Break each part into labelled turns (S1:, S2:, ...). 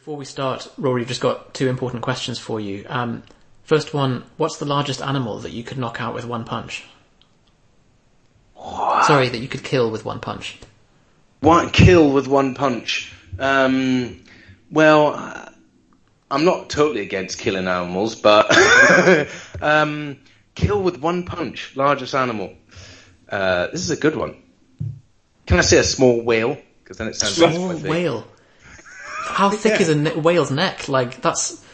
S1: Before we start, Rory, we've just got two important questions for you. Um, first one, what's the largest animal that you could knock out with one punch? Sorry, that you could kill with one punch.
S2: One kill with one punch. Um, well, I'm not totally against killing animals, but um, kill with one punch, largest animal. Uh, this is a good one. Can I say a small whale? Because then it sounds like
S1: Small whale. How thick is a ne- whale's neck? Like that's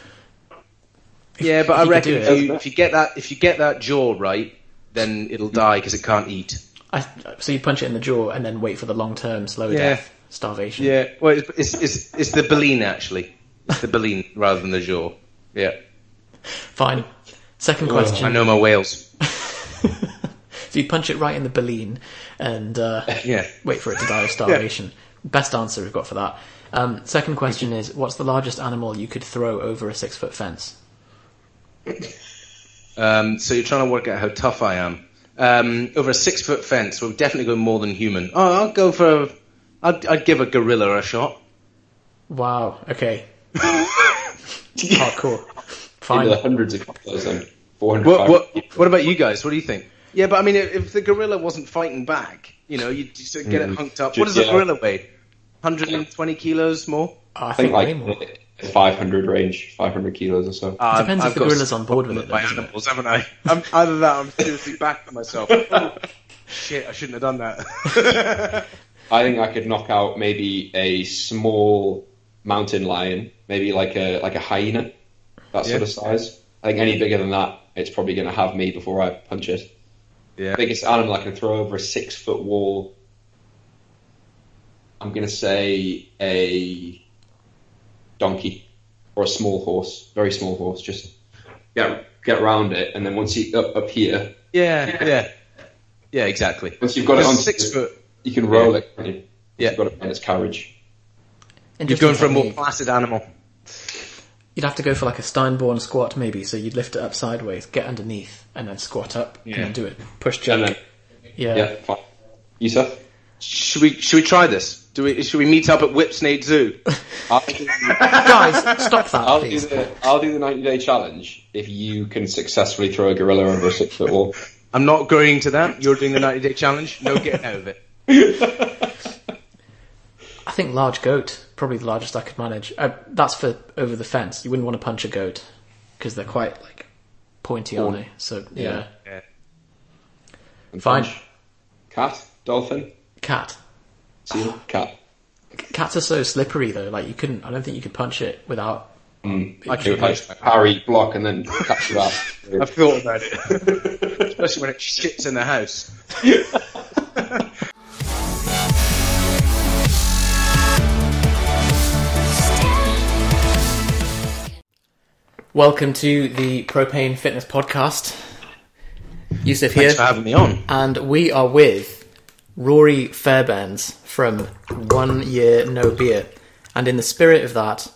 S2: Yeah, but I reckon if you, if you get that if you get that jaw right, then it'll die because it can't eat.
S1: I, so you punch it in the jaw and then wait for the long term slow
S2: Yeah.
S1: death, starvation.
S2: Yeah, well, it's it's it's, it's the baleen actually. It's the baleen rather than the jaw. Yeah,
S1: Fine. Second question.
S2: I know my whales.
S1: So you punch it right in the baleen and uh,
S2: Yeah.
S1: wait for it to die of starvation. Best answer we've got for that. Um, second question is, what's the largest animal you could throw over a six foot fence?
S2: Um, so you're trying to work out how tough I am. Um, over a six foot fence, we'll definitely go more than human. Oh, I'll go for. I'd, I'd give a gorilla a shot.
S1: Wow. Okay. Hardcore. Fine.
S3: Into the hundreds of kilos then. 400
S2: What, what, what about you guys? What do you think? Yeah, but I mean, if, if the gorilla wasn't fighting back, you know, you'd just get it hunked up. What does a
S3: Yeah.
S2: gorilla weigh? 120 kilos more?
S1: Oh, I
S3: I
S1: think
S3: think
S1: way more.
S3: like 500 range, 500 kilos or so.
S2: Uh,
S1: Depends if the gorilla's on board with it,
S2: by
S1: though, it?
S2: animals, haven't I? I'm, either that, or I'm seriously backing myself. Oh, shit, I shouldn't have done that.
S3: I think I could knock out maybe a small mountain lion, maybe like a like a hyena, that sort
S2: Yeah.
S3: of size. I think any bigger than that, it's probably going to have me before I punch it.
S2: yeah.
S3: Biggest animal I can throw over a six foot wall. I'm going to say a donkey or a small horse, very small horse. Just get get around it, and then once you up up here,
S2: Yeah, yeah. Yeah, exactly.
S3: once you've got it on
S2: six foot.
S3: you can roll it. can't you?
S2: Yeah.
S3: You've got it in its carriage.
S2: You're going for a more placid animal.
S1: You'd have to go for like a Steinborn squat maybe, so you'd lift it up sideways, get underneath, and then squat up, and then do it. Push
S3: And
S1: jump.
S3: then,
S1: yeah.
S3: yeah, fine. You, Seth?
S2: Should we should we try this? Do we should we meet up at Whipsnade Zoo?
S1: Guys, stop that,
S3: I'll do
S1: please.
S3: the I'll do the 90 day challenge if you can successfully throw a gorilla over a six foot wall.
S2: I'm not going to that. You're doing the 90 day challenge. No getting out of it.
S1: I think large goat, probably the largest I could manage. Uh, that's for over the fence. You wouldn't want to punch a goat because they're quite like pointy, aren't they? So yeah.
S2: Yeah.
S3: And
S1: Fine.
S3: punch. Cat, dolphin,
S1: Cat.
S3: Seal, cat.
S1: Cats are so slippery though. Like you couldn't. I don't think you could punch it without.
S2: I
S3: It
S2: can
S3: would parry, block, and then catch you out.
S2: I've thought about it. Especially when it shits in the house.
S1: Welcome to the Propane Fitness Podcast. Yusuf here,
S2: Thanks for having me on.
S1: and we are with Rory Fairbairns from One Year No Beer. And in the spirit of that,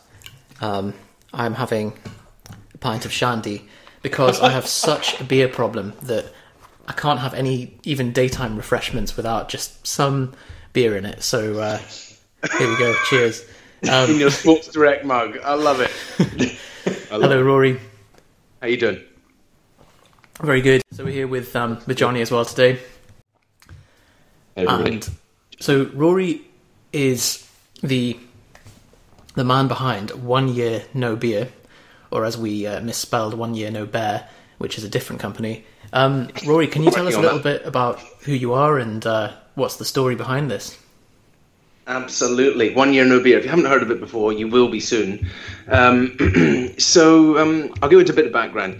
S1: um, I'm having a pint of shandy because I have such a beer problem that I can't have any even daytime refreshments without just some beer in it. So uh, here we go. Cheers. Um,
S2: In your Sports Direct mug. I love it. I love
S1: hello,
S2: it.
S1: Rory.
S2: How you doing?
S1: Very good. So we're here with um, with Johnny as well today.
S3: Everybody.
S1: And so Rory is the the man behind One Year No Beer, or as we uh, misspelled One Year No Bear, which is a different company. Um, Rory, can you tell us a little bit about who you are and uh, what's the story behind this?
S2: Absolutely. One year no beer. If you haven't heard of it before, you will be soon. Um, so um, I'll go into a bit of background.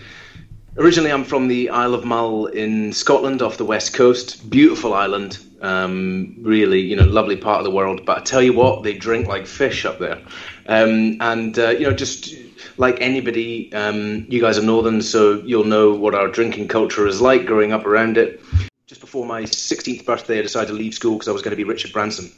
S2: Originally, I'm from the Isle of Mull in Scotland, off the west coast. Beautiful island, um, really, you know, lovely part of the world. But I tell you what, they drink like fish up there, um, and uh, you know, just like anybody, um, you guys are northern, so you'll know what our drinking culture is like growing up around it. Just before my 16th birthday, I decided to leave school because I was going to be Richard Branson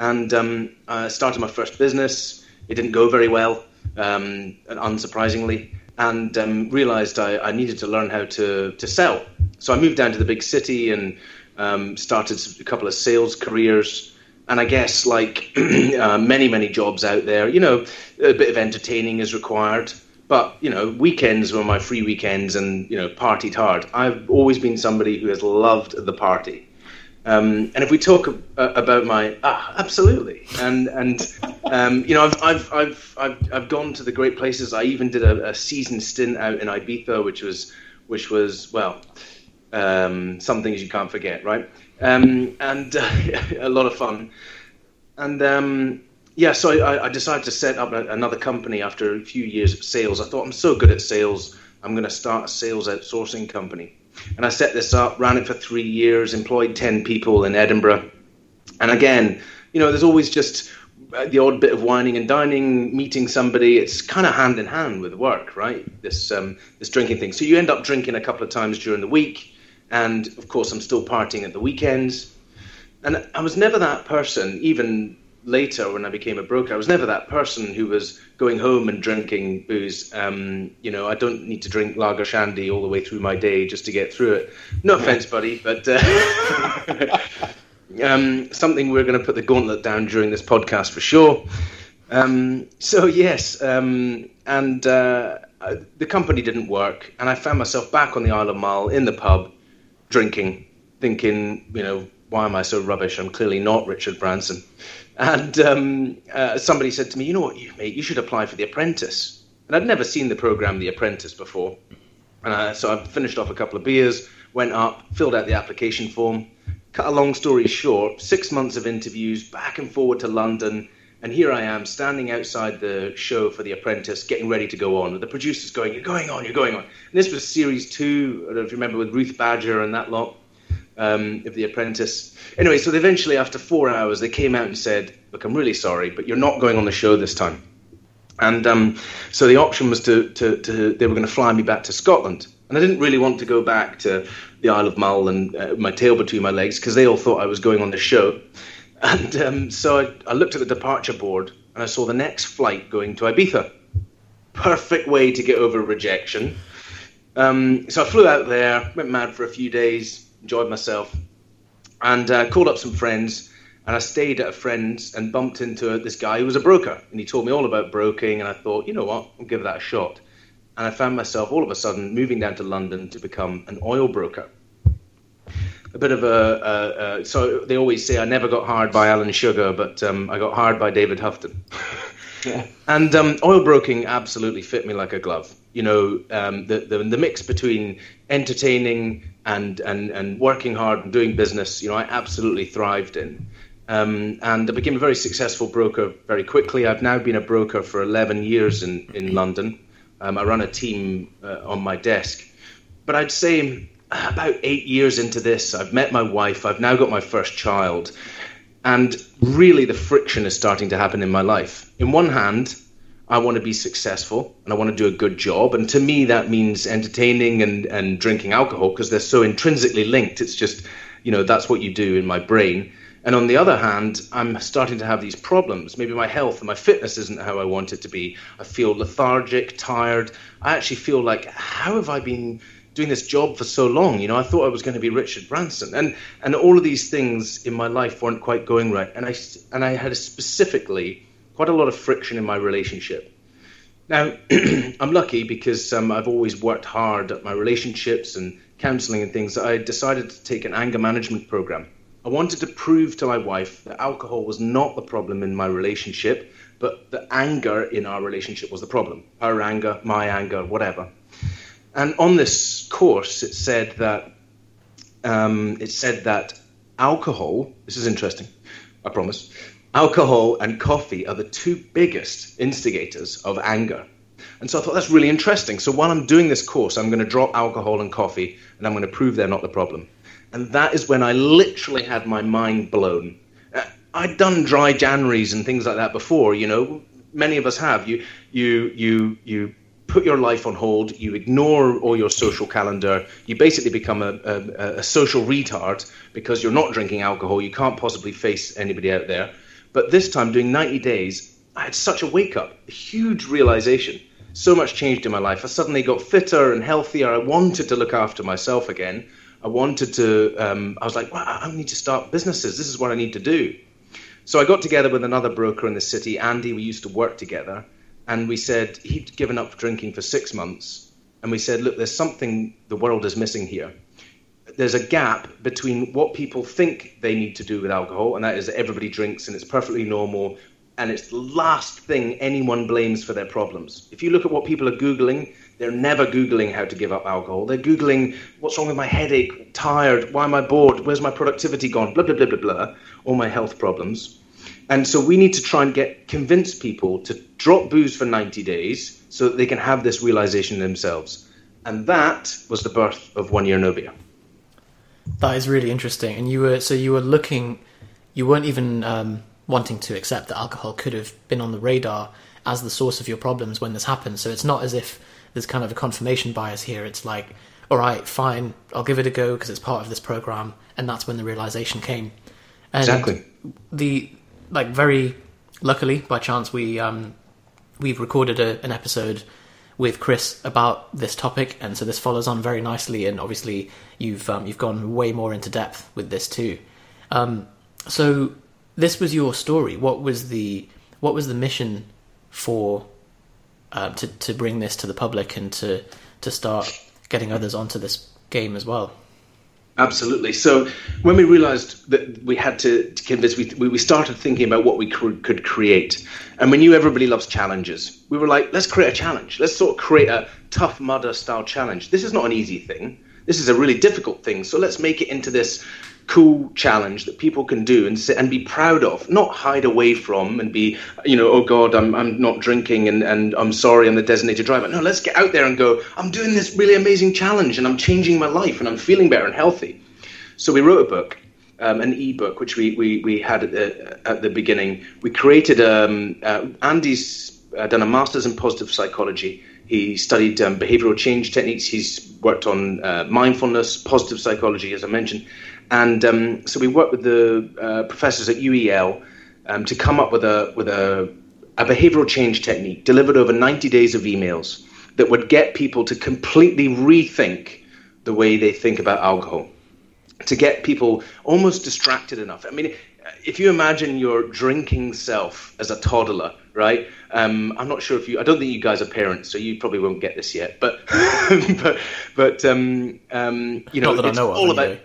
S2: and um, I started my first business. It didn't go very well, um, unsurprisingly, and um, realized I, I needed to learn how to, to sell. So I moved down to the big city and um, started a couple of sales careers. and I guess like uh, many many jobs out there, you know, a bit of entertaining is required. But you know, weekends were my free weekends, and you know, partied hard. I've always been somebody who has loved the party. Um, and if we talk uh, about my ah, absolutely, and and um, you know, I've, I've I've I've I've gone to the great places. I even did a, a season stint out in Ibiza, which was which was well, um, some things you can't forget, right? Um, and uh, a lot of fun. And um, yeah, so I, I, decided to set up another company after a few years of sales. I thought I'm so good at sales, I'm going to start a sales outsourcing company. And I set this up, ran it for three years, employed 10 people in Edinburgh. And again, you know, there's always just uh, the odd bit of whining and dining, meeting somebody. It's kind of hand in hand with work, right? This um, this drinking thing. So you end up drinking a couple of times during the week, and of course, I'm still partying at the weekends. And I was never that person, even later when I became a broker, I was never that person who was going home and drinking booze. Um, you know, I don't need to drink lager shandy all the way through my day just to get through it. No offense, buddy, but uh, um, something we're going to put the gauntlet down during this podcast for sure. Um, so yes, um, and uh, the company didn't work, and I found myself back on the Isle of Mull in the pub, drinking, thinking, you know, why am I so rubbish? I'm clearly not Richard Branson. And um, uh, somebody said to me, you know what, you, mate, you should apply for The Apprentice. And I'd never seen the program The Apprentice before. And uh, so I finished off a couple of beers, went up, filled out the application form. Cut a long story short, six months of interviews, back and forward to London. And here I am standing outside the show for The Apprentice, getting ready to go on. The producer's going, You're going on, you're going on. And this was series two, I don't know if you remember, with Ruth Badger and that lot um, of The Apprentice. Anyway, so eventually, after four hours, they came out and said, Look, I'm really sorry, but you're not going on the show this time. And um, so the option was to, to, to they were going to fly me back to Scotland. And I didn't really want to go back to the Isle of Mull and uh, my tail between my legs because they all thought I was going on the show. And um, so I, I looked at the departure board and I saw the next flight going to Ibiza. Perfect way to get over rejection. Um, so I flew out there, went mad for a few days, enjoyed myself, and uh, called up some friends. And I stayed at a friend's and bumped into this guy who was a broker, and he told me all about broking. And I thought, you know what, I'll give that a shot. And I found myself all of a sudden moving down to London to become an oil broker. A bit of a, a, a so they always say I never got hired by Alan Sugar, but um, I got hired by David Houghton. Yeah. And um, oil broking absolutely fit me like a glove. You know, um, the, the, the mix between entertaining and, and, and working hard and doing business, you know, I absolutely thrived in. Um, and I became a very successful broker very quickly. I've now been a broker for 11 years in, in London. Um, I run a team uh, on my desk. But I'd say about eight years into this, I've met my wife, I've now got my first child. And really, the friction is starting to happen in my life. In one hand, I want to be successful and I want to do a good job. And to me, that means entertaining and, and drinking alcohol because they're so intrinsically linked. It's just, you know, that's what you do in my brain. And on the other hand, I'm starting to have these problems. Maybe my health and my fitness isn't how I want it to be. I feel lethargic, tired. I actually feel like, how have I been doing this job for so long. You know, I thought I was going to be Richard Branson, and and all of these things in my life weren't quite going right, and I and I had specifically quite a lot of friction in my relationship. Now, I'm lucky because um, I've always worked hard at my relationships and counselling and things. I decided to take an anger management program. I wanted to prove to my wife that alcohol was not the problem in my relationship, but the anger in our relationship was the problem. Her anger, my anger, whatever. And on this course, it said that um, it said that alcohol. This is interesting. I promise. Alcohol and coffee are the two biggest instigators of anger. And so I thought that's really interesting. So while I'm doing this course, I'm going to drop alcohol and coffee, and I'm going to prove they're not the problem. And that is when I literally had my mind blown. Uh, I'd done dry Januaries and things like that before. You know, many of us have. You you you you put your life on hold, you ignore all your social calendar, you basically become a, a, a, social retard because you're not drinking alcohol, you can't possibly face anybody out there. But this time, doing 90 days, I had such a wake up, a huge realization. So much changed in my life. I suddenly got fitter and healthier. I wanted to look after myself again. I wanted to, um, I was like, well, I need to start businesses. This is what I need to do. So I got together with another broker in the city, Andy. We used to work together, and we said he'd given up drinking for six months, and we said, look, there's something the world is missing here. There's a gap between what people think they need to do with alcohol, and that is that everybody drinks and it's perfectly normal, and it's the last thing anyone blames for their problems. If you look at what people are Googling, they're never Googling how to give up alcohol. They're Googling what's wrong with my headache, tired, why am I bored, where's my productivity gone, blah, blah, blah, blah, blah, all my health problems. And so we need to try and get convince people to drop booze for 90 days so that they can have this realization themselves. And that was the birth of One Year No Beer.
S1: That is really interesting. And you were so you were looking, you weren't even um, wanting to accept that alcohol could have been on the radar as the source of your problems when this happened. So it's not as if there's kind of a confirmation bias here. It's like, all right, fine, I'll give it a go because it's part of this program, and that's when the realization came. And
S2: Exactly.
S1: The like very luckily by chance we um, we've recorded a, an episode with Chris about this topic, and so this follows on very nicely. And obviously, you've um, you've gone way more into depth with this too. Um, so this was your story. What was the what was the mission for uh, to to bring this to the public and to to start getting others onto this game as well?
S2: Absolutely. So when we realized that we had to, to convince, we, we started thinking about what we could, could create. And we knew everybody loves challenges. We were like, let's create a challenge. Let's sort of create a tough mudder style challenge. This is not an easy thing. This is a really difficult thing. So let's make it into this cool challenge that people can do and sit and be proud of, not hide away from and be, you know, oh God, I'm, I'm not drinking and, and I'm sorry, I'm the designated driver. No, let's get out there and go, I'm doing this really amazing challenge and I'm changing my life and I'm feeling better and healthy. So we wrote a book, um, an ebook, which we, we, we had at the, at the beginning. We created, um, uh, Andy's uh, done a master's in positive psychology. He studied um, behavioral change techniques. He's worked on uh, mindfulness, positive psychology, as I mentioned. And um, so we worked with the uh, professors at UEL um, to come up with a with a, a behavioral change technique delivered over 90 days of emails that would get people to completely rethink the way they think about alcohol, to get people almost distracted enough. I mean, if you imagine your drinking self as a toddler, right? Um, I'm not sure if you. I don't think you guys are parents, so you probably won't get this yet. But but but um, um, you know,
S1: Not that I
S2: it's all about.
S1: anyway.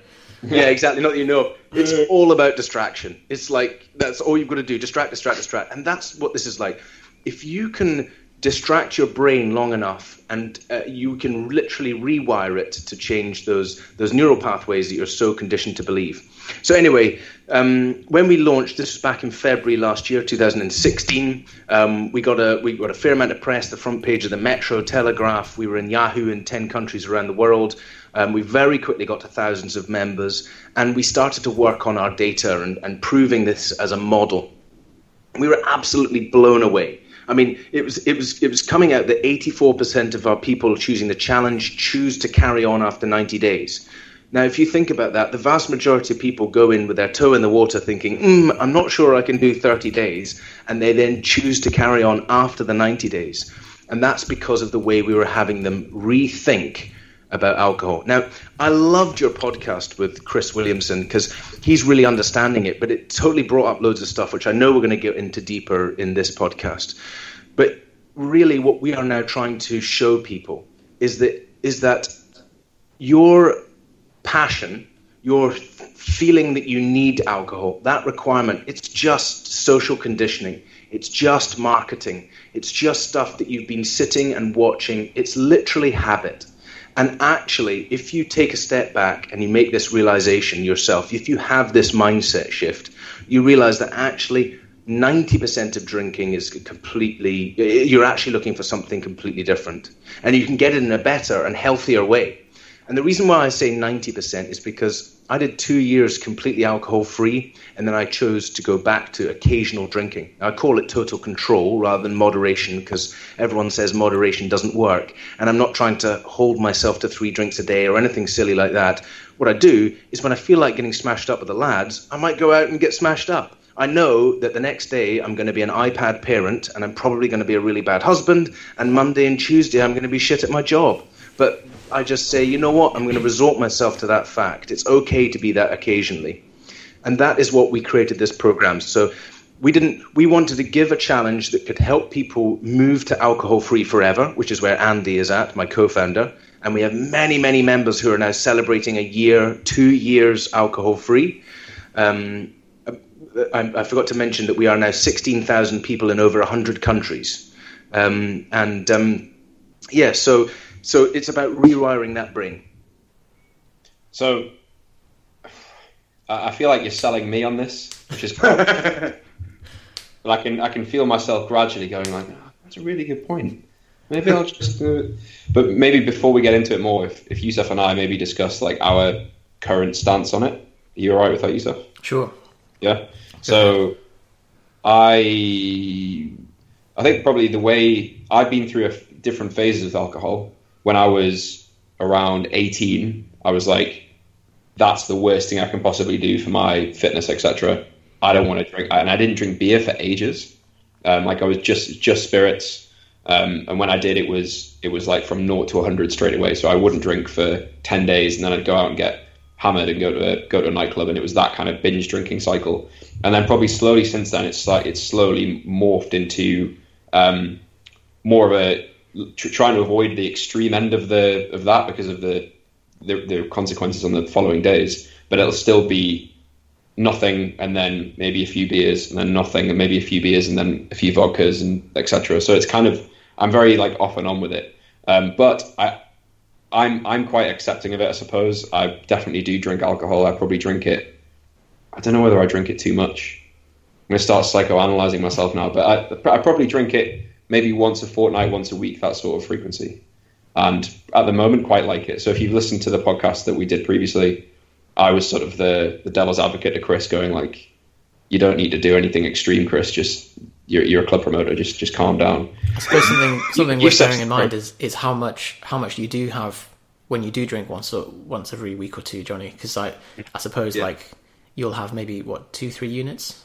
S2: Yeah, exactly. Not that you know. It's all about distraction. It's like that's all you've got to do: distract, distract, distract, and that's what this is like. If you can distract your brain long enough, and uh, you can literally rewire it to change those those neural pathways that you're so conditioned to believe. So anyway, um, when we launched, this was back in February last year, 2016. Um, we got a we got a fair amount of press, the front page of the Metro Telegraph. We were in Yahoo in 10 countries around the world. Um, we very quickly got to thousands of members, and we started to work on our data and, and proving this as a model. We were absolutely blown away. I mean, it was it was it was coming out that 84% of our people choosing the challenge choose to carry on after 90 days. Now, if you think about that, the vast majority of people go in with their toe in the water thinking, mm, I'm not sure I can do 30 days, and they then choose to carry on after the 90 days. And that's because of the way we were having them rethink about alcohol. Now, I loved your podcast with Chris Williamson because he's really understanding it, but it totally brought up loads of stuff, which I know we're going to get into deeper in this podcast. But really, what we are now trying to show people is that is that your passion, your feeling that you need alcohol, that requirement, it's just social conditioning. It's just marketing. It's just stuff that you've been sitting and watching. It's literally habit. And actually, if you take a step back and you make this realization yourself, if you have this mindset shift, you realize that actually 90% of drinking is completely, you're actually looking for something completely different. And you can get it in a better and healthier way. And the reason why I say 90% is because I did two years completely alcohol free, and then I chose to go back to occasional drinking. I call it total control rather than moderation because everyone says moderation doesn't work. And I'm not trying to hold myself to three drinks a day or anything silly like that. What I do is when I feel like getting smashed up with the lads, I might go out and get smashed up. I know that the next day I'm going to be an iPad parent and I'm probably going to be a really bad husband, and Monday and Tuesday I'm going to be shit at my job. But I just say, you know what, I'm going to resort myself to that fact. It's okay to be that occasionally. and that is what we created this program. So we didn't we wanted to give a challenge that could help people move to alcohol free forever, which is where Andy is at, my co-founder. And we have many, many members who are now celebrating a year, two years alcohol free. Um, I, I, forgot to mention that we are now 16,000 people in over 100 countries. Um, and um, yeah, so so it's about rewiring that brain.
S3: So I feel like you're selling me on this, which is quite. but I can I can feel myself gradually going like, oh, that's a really good point. Maybe I'll just do it. But maybe before we get into it more, if, if Yusuf and I maybe discuss like our current stance on it. Are you alright with that, Yusuf?
S1: Sure.
S3: Yeah. So I I think probably the way I've been through different phases with alcohol. When I was around 18, I was like, that's the worst thing I can possibly do for my fitness, etc. I don't want to drink, and I didn't drink beer for ages. Um, like I was just just spirits, um, and when I did, it was it was like from naught to 100 straight away. So I wouldn't drink for 10 days, and then I'd go out and get hammered and go to a, go to a nightclub, and it was that kind of binge drinking cycle. And then probably slowly since then, it's like it's slowly morphed into um, more of a trying to avoid the extreme end of the of that because of the, the the consequences on the following days. But it'll still be nothing and then maybe a few beers and then nothing and maybe a few beers and then a few vodkas and etc. So it's kind of I'm very like off and on with it. Um, but I I'm I'm quite accepting of it. I suppose I definitely do drink alcohol. I probably drink it. I don't know whether I drink it too much. I'm gonna start psychoanalyzing myself now, but I, I probably drink it maybe once a fortnight, once a week, that sort of frequency. And at the moment, quite like it. So if you've listened to the podcast that we did previously, I was sort of the, the devil's advocate to Chris, going like, "You don't need to do anything extreme, Chris. Just you're, you're a club promoter. Just just calm down."
S1: I suppose something something worth bearing in mind is is how much how much you do have when you do drink once or once every week or two, Johnny. Because I I suppose yeah. like you'll have maybe what two three units.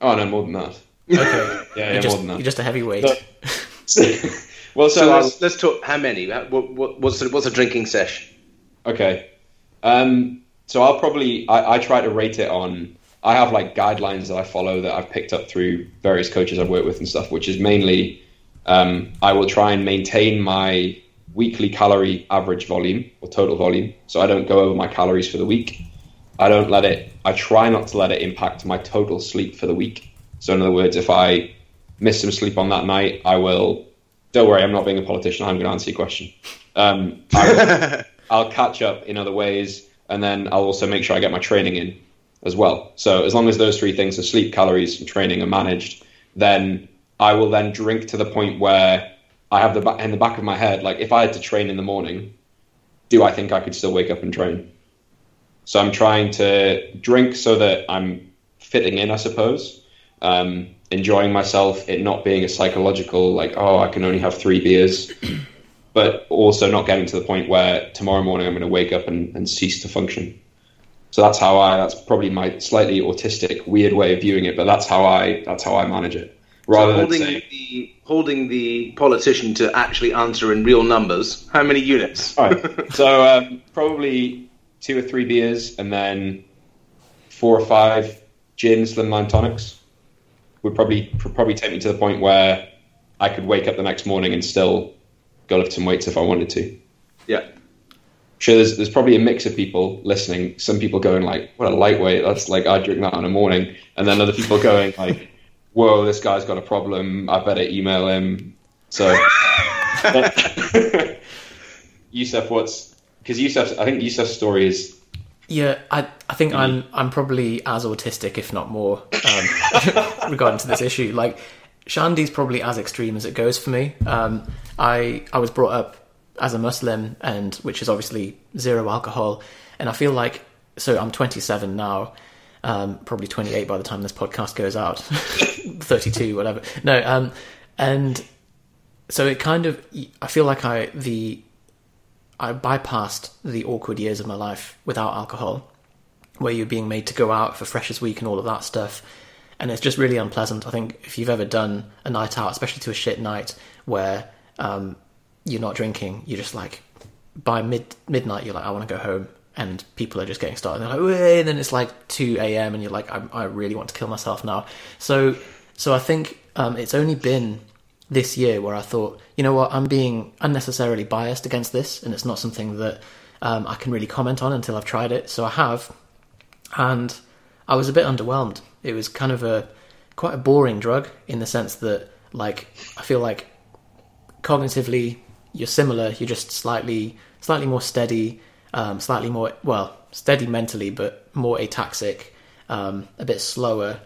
S3: Oh no, more than that.
S1: Okay. yeah, yeah just, more than that. You're just a heavyweight.
S2: well, so, so let's, let's, talk. How many? What, what, what's a, what's a drinking sesh?
S3: Okay. Um, so I'll probably I, I try to rate it on. I have like guidelines that I follow that I've picked up through various coaches I've worked with and stuff, which is mainly um, I will try and maintain my weekly calorie average volume or total volume, so I don't go over my calories for the week. I don't let it. I try not to let it impact my total sleep for the week. So in other words, if I miss some sleep on that night, I will. Don't worry, I'm not being a politician. I'm going to answer your question. Um, I will catch up in other ways, and then I'll also make sure I get my training in as well. So as long as those three things, so sleep, calories, and training, are managed, then I will then drink to the point where I have the in the back of my head, like if I had to train in the morning, do I think I could still wake up and train? So I'm trying to drink so that I'm fitting in, I suppose um, enjoying myself, it not being a psychological like, oh, I can only have three beers, but also not getting to the point where tomorrow morning I'm going to wake up and, and cease to function. So that's how I. That's probably my slightly autistic, weird way of viewing it, but that's how I. That's how I manage it.
S2: Rather so holding than say, the holding the politician to actually answer in real numbers. How many units?
S3: right. So um, probably two or three beers, and then four or five gin slimline tonics would probably probably take me to the point where I could wake up the next morning and still go lift some weights if I wanted to.
S2: Yeah.
S3: Sure, there's there's probably a mix of people listening. Some people going like, "What a lightweight! That's like I drink that in the morning," and then other people going like, "Whoa, this guy's got a problem. I better email him." So, Yusuf, what's because Yusuf? I think Yusuf's story is
S1: yeah, I I think I'm I'm probably as autistic, if not more, um, regarding to this issue. Like Shandy's probably as extreme as it goes for me. Um, I I was brought up as a Muslim, and which is obviously zero alcohol, and I feel like so I'm 27 now, um, probably 28 by the time this podcast goes out, 32, whatever. No, um, and so it kind of I feel like I the I bypassed the awkward years of my life without alcohol, where you're being made to go out for Freshers Week and all of that stuff. And it's just really unpleasant. I think if you've ever done a night out, especially to a shit night where um, you're not drinking, you're just like, by mid midnight, you're like, I want to go home. and people are just getting started. They're like, "Wait," and then it's like two a.m. and you're like, I, I really want to kill myself now. So, so I think um, it's only been this year where I thought, you know what, I'm being unnecessarily biased against this, and it's not something that um, I can really comment on until I've tried it. So I have, and I was a bit underwhelmed. It was kind of a quite a boring drug in the sense that, like, I feel like cognitively you're similar. You're just slightly slightly more steady, um, slightly more well steady mentally, but more ataxic, um, a bit slower.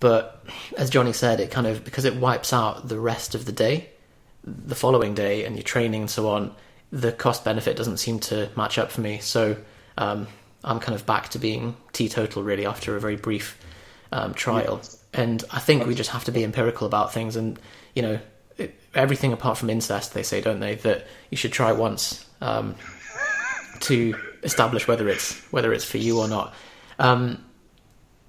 S1: But as Johnny said, it kind of because it wipes out the rest of the day, the following day, and your training and so on. The cost benefit doesn't seem to match up for me, so um, I'm kind of back to being teetotal really after a very brief um, trial. And I think we just have to be empirical about things, and you know, it, everything apart from incest, they say, don't they, that you should try once um, to establish whether it's whether it's for you or not. Um,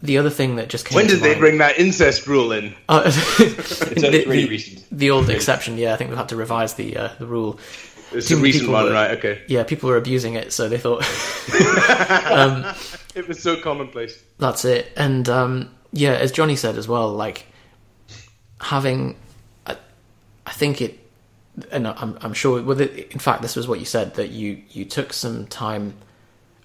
S1: the other thing that just came
S2: When
S1: to
S2: did they
S1: mind-
S2: bring that incest rule in?
S1: Uh,
S3: It's
S1: the,
S3: really
S1: the-
S3: recent.
S1: the old exception, yeah. I think we've had to revise the uh, the rule.
S2: It's
S1: Too
S2: a recent one,
S1: were-
S2: right? Okay.
S1: Yeah, people were abusing it, so they thought
S2: It was so commonplace.
S1: that's it. And um, yeah, as Johnny said as well, like having, I, I think it, and I'm I'm sure. Well, it, in fact, this was what you said that you you took some time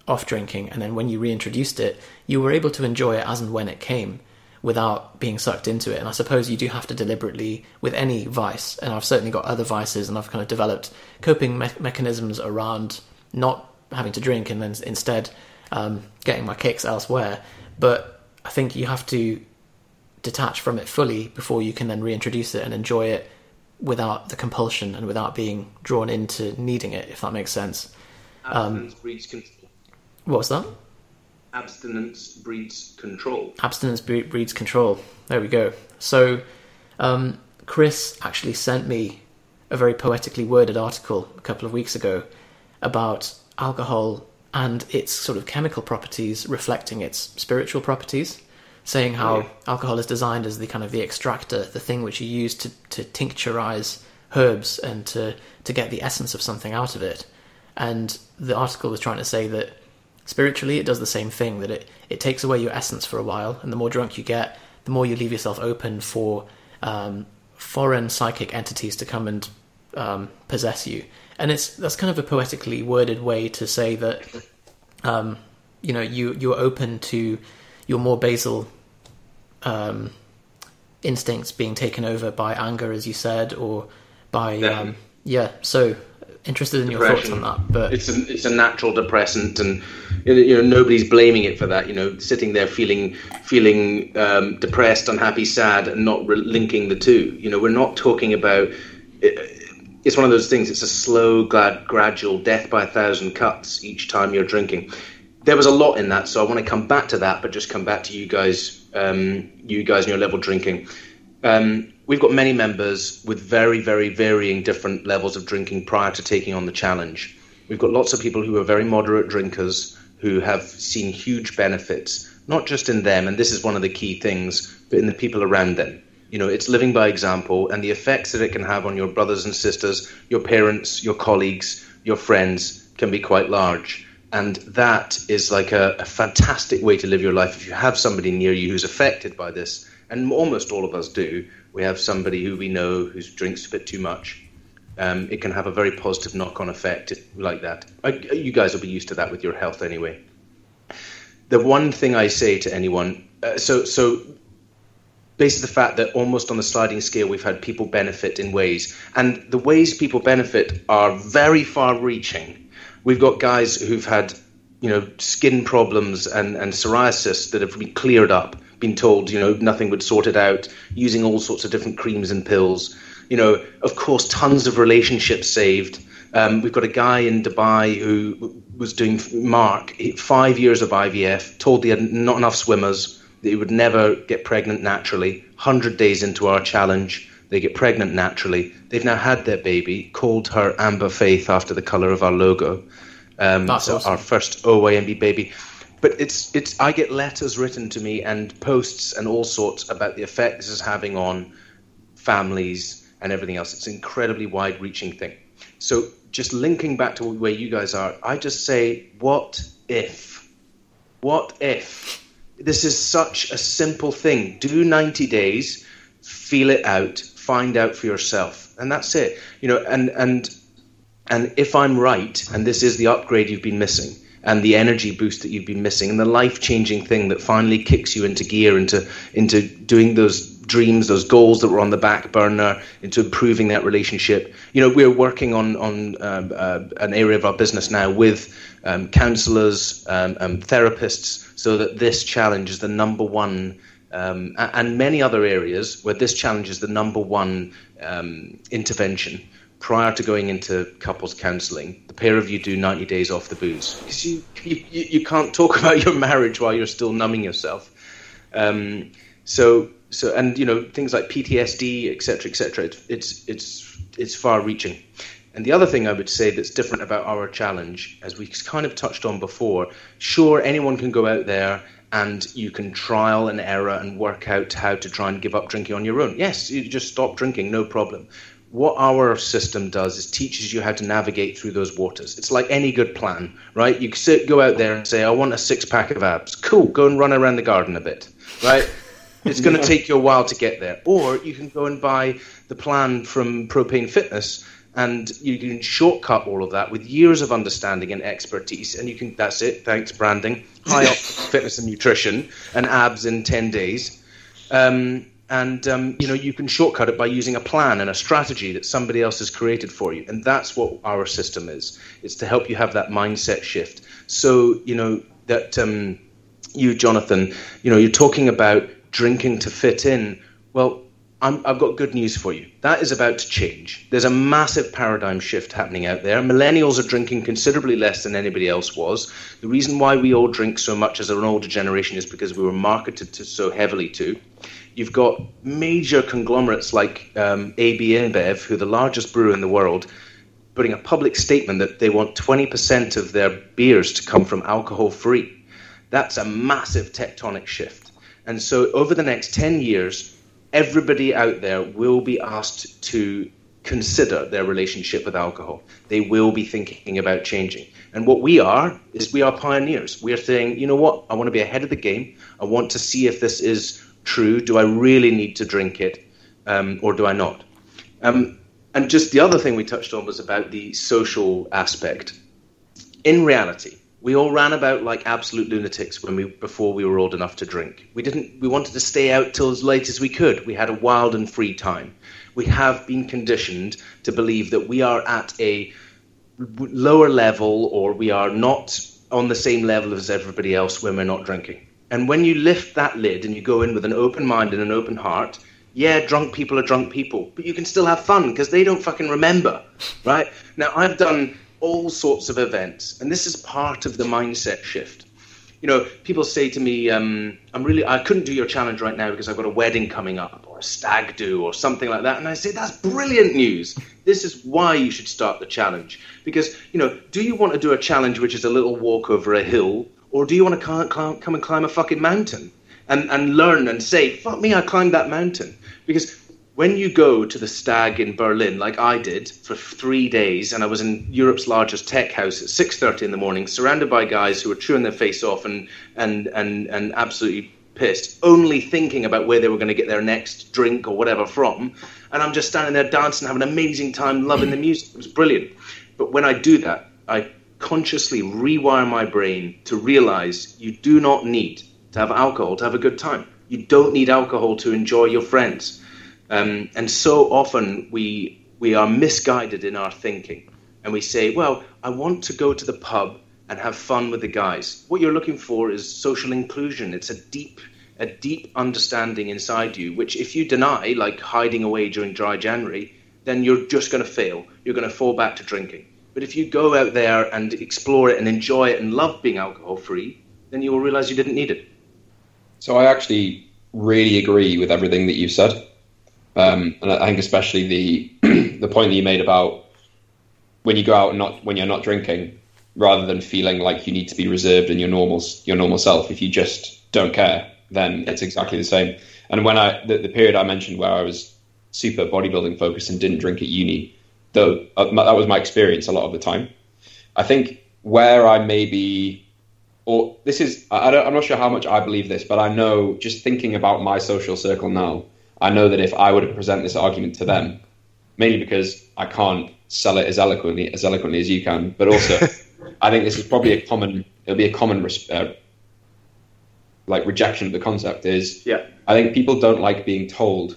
S1: off drinking, and then when you reintroduced it, you were able to enjoy it as and when it came, without being sucked into it. And I suppose you do have to deliberately with any vice. And I've certainly got other vices, and I've kind of developed coping me- mechanisms around not having to drink, and then instead um, getting my kicks elsewhere. But I think you have to detach from it fully before you can then reintroduce it and enjoy it without the compulsion and without being drawn into needing it, if that makes sense.
S2: Abstinence breeds control.
S1: What was that?
S2: Abstinence breeds control.
S1: Abstinence bre- breeds control. There we go. So, um, Chris actually sent me a very poetically worded article a couple of weeks ago about alcohol and its sort of chemical properties reflecting its spiritual properties, saying how
S2: Yeah.
S1: alcohol is designed as the kind of the extractor, the thing which you use to, to tincturize herbs and to, to get the essence of something out of it. And the article was trying to say that spiritually it does the same thing, that it, it takes away your essence for a while, and the more drunk you get, the more you leave yourself open for um, foreign psychic entities to come and um, possess you. And it's that's kind of a poetically worded way to say that um, you know you you're open to your more basal um, instincts being taken over by anger, as you said, or by um, yeah. So interested in your thoughts on that, but
S2: it's a it's a natural depressant, and you know nobody's blaming it for that. You know, sitting there feeling feeling um, depressed, unhappy, sad, and not re- linking the two. You know, we're not talking about. It, it's one of those things. It's a slow, glad, gradual death by a thousand cuts each time you're drinking. There was a lot in that, so I want to come back to that, but just come back to you guys, um, you guys and your level drinking. Um, we've got many members with very, very varying different levels of drinking prior to taking on the challenge. We've got lots of people who are very moderate drinkers who have seen huge benefits, not just in them, and this is one of the key things, but in the people around them. You know, it's living by example, and the effects that it can have on your brothers and sisters, your parents, your colleagues, your friends can be quite large. And that is like a, a fantastic way to live your life. If you have somebody near you who's affected by this, and almost all of us do, we have somebody who we know who drinks a bit too much. Um, it can have a very positive knock-on effect like that. I, you guys will be used to that with your health anyway. The one thing I say to anyone, uh, so so based on the fact that almost on the sliding scale we've had people benefit in ways, and the ways people benefit are very far-reaching. We've got guys who've had you know skin problems and, and psoriasis that have been cleared up, been told you know nothing would sort it out, using all sorts of different creams and pills. You know, of course, tons of relationships saved. Um, we've got a guy in Dubai who was doing Mark five years of IVF, told he had not enough swimmers, that he would never get pregnant naturally. Hundred days into our challenge, they get pregnant naturally. They've now had their baby, called her Amber Faith after the color of our logo. Um,
S1: That's
S2: so
S1: awesome.
S2: our first OYNB baby. But it's it's I get letters written to me and posts and all sorts about the effect this is having on families and everything else. It's an incredibly wide-reaching thing. So just linking back to where you guys are, I just say, what if? What if? This is such a simple thing. Do 90 days, feel it out, find out for yourself, and that's it. You know, and and and if I'm right, and this is the upgrade you've been missing, and the energy boost that you've been missing, and the life changing thing that finally kicks you into gear, into into doing those dreams, those goals that were on the back burner, into improving that relationship. You know, we're working on on um, uh, an area of our business now with um, counselors, um, um therapists, so that this challenge is the number one. Um, and many other areas where this challenge is the number one um, intervention prior to going into couples counselling, the pair of you do 90 days off the booze because you, you, you can't talk about your marriage while you're still numbing yourself. Um, so so and you know things like PTSD, etc., etc. It, it's it's it's far-reaching. And the other thing I would say that's different about our challenge, as we kind of touched on before, sure anyone can go out there and you can trial and error and work out how to try and give up drinking on your own. Yes, you just stop drinking, no problem what our system does is teaches you how to navigate through those waters. It's like any good plan, right? You sit, go out there and say, I want a six pack of abs. Cool, go and run around the garden a bit, right? It's going to yeah. take you a while to get there. Or you can go and buy the plan from Propane Fitness and you can shortcut all of that with years of understanding and expertise and you can that's it thanks branding high up fitness and nutrition and abs in 10 days um, and um, you know you can shortcut it by using a plan and a strategy that somebody else has created for you and that's what our system is it's to help you have that mindset shift so you know that um, you jonathan you know you're talking about drinking to fit in well i have got good news for you. That is about to change. There's a massive paradigm shift happening out there. Millennials are drinking considerably less than anybody else was. The reason why we all drink so much as an older generation is because we were marketed to so heavily to. You've got major conglomerates like um, AB InBev, who are the largest brewer in the world, putting a public statement that they want 20% of their beers to come from alcohol free. That's a massive tectonic shift. And so, over the next 10 years, everybody out there will be asked to consider their relationship with alcohol. They will be thinking about changing. And what we are is we are pioneers. We are saying, you know what, I want to be ahead of the game. I want to see if this is true? Do I really need to drink it, um, or do I not? Um, and just the other thing we touched on was about the social aspect. In reality, we all ran about like absolute lunatics when we before we were old enough to drink. We didn't. We wanted to stay out till as late as we could. We had a wild and free time. We have been conditioned to believe that we are at a lower level or we are not on the same level as everybody else when we're not drinking. And when you lift that lid and you go in with an open mind and an open heart, yeah, drunk people are drunk people, but you can still have fun because they don't fucking remember, right? Now, I've done all sorts of events, and this is part of the mindset shift. You know, people say to me, um, "I'm really, I couldn't do your challenge right now because I've got a wedding coming up, or a stag do, or something like that." And I say, "That's brilliant news. This is why you should start the challenge because, you know, do you want to do a challenge which is a little walk over a hill, or do you want to come, come and climb a fucking mountain and, and learn and say, fuck me, I climbed that mountain? Because when you go to the stag in Berlin, like I did for three days, and I was in Europe's largest tech house at 6.30 in the morning, surrounded by guys who were chewing their face off and, and, and, and absolutely pissed, only thinking about where they were going to get their next drink or whatever from. And I'm just standing there dancing, having an amazing time, loving the music. It was brilliant. But when I do that, I consciously rewire my brain to realize you do not need to have alcohol to have a good time. You don't need alcohol to enjoy your friends. Um, and so often we we are misguided in our thinking, and we say, "Well, I want to go to the pub and have fun with the guys." What you're looking for is social inclusion. It's a deep a deep understanding inside you, which if you deny, like hiding away during dry January, then you're just going to fail. You're going to fall back to drinking. But if you go out there and explore it and enjoy it and love being alcohol free, then you will realize you didn't need it.
S3: So I actually really agree with everything that you've said. Um, and I think especially the the point that you made about when you go out and not when you're not drinking, rather than feeling like you need to be reserved in your normal your normal self. If you just don't care, then it's exactly the same. And when I the, the period I mentioned where I was super bodybuilding focused and didn't drink at uni, though uh, that was my experience a lot of the time. I think where I maybe, or this is, I don't, I'm not sure how much I believe this, but I know just thinking about my social circle now, I know that if I were to present this argument to them, mainly because I can't sell it as eloquently as eloquently as you can, but also I think this is probably a common, it'll be a common uh, like rejection of the concept is
S2: yeah.
S3: I think people don't like being told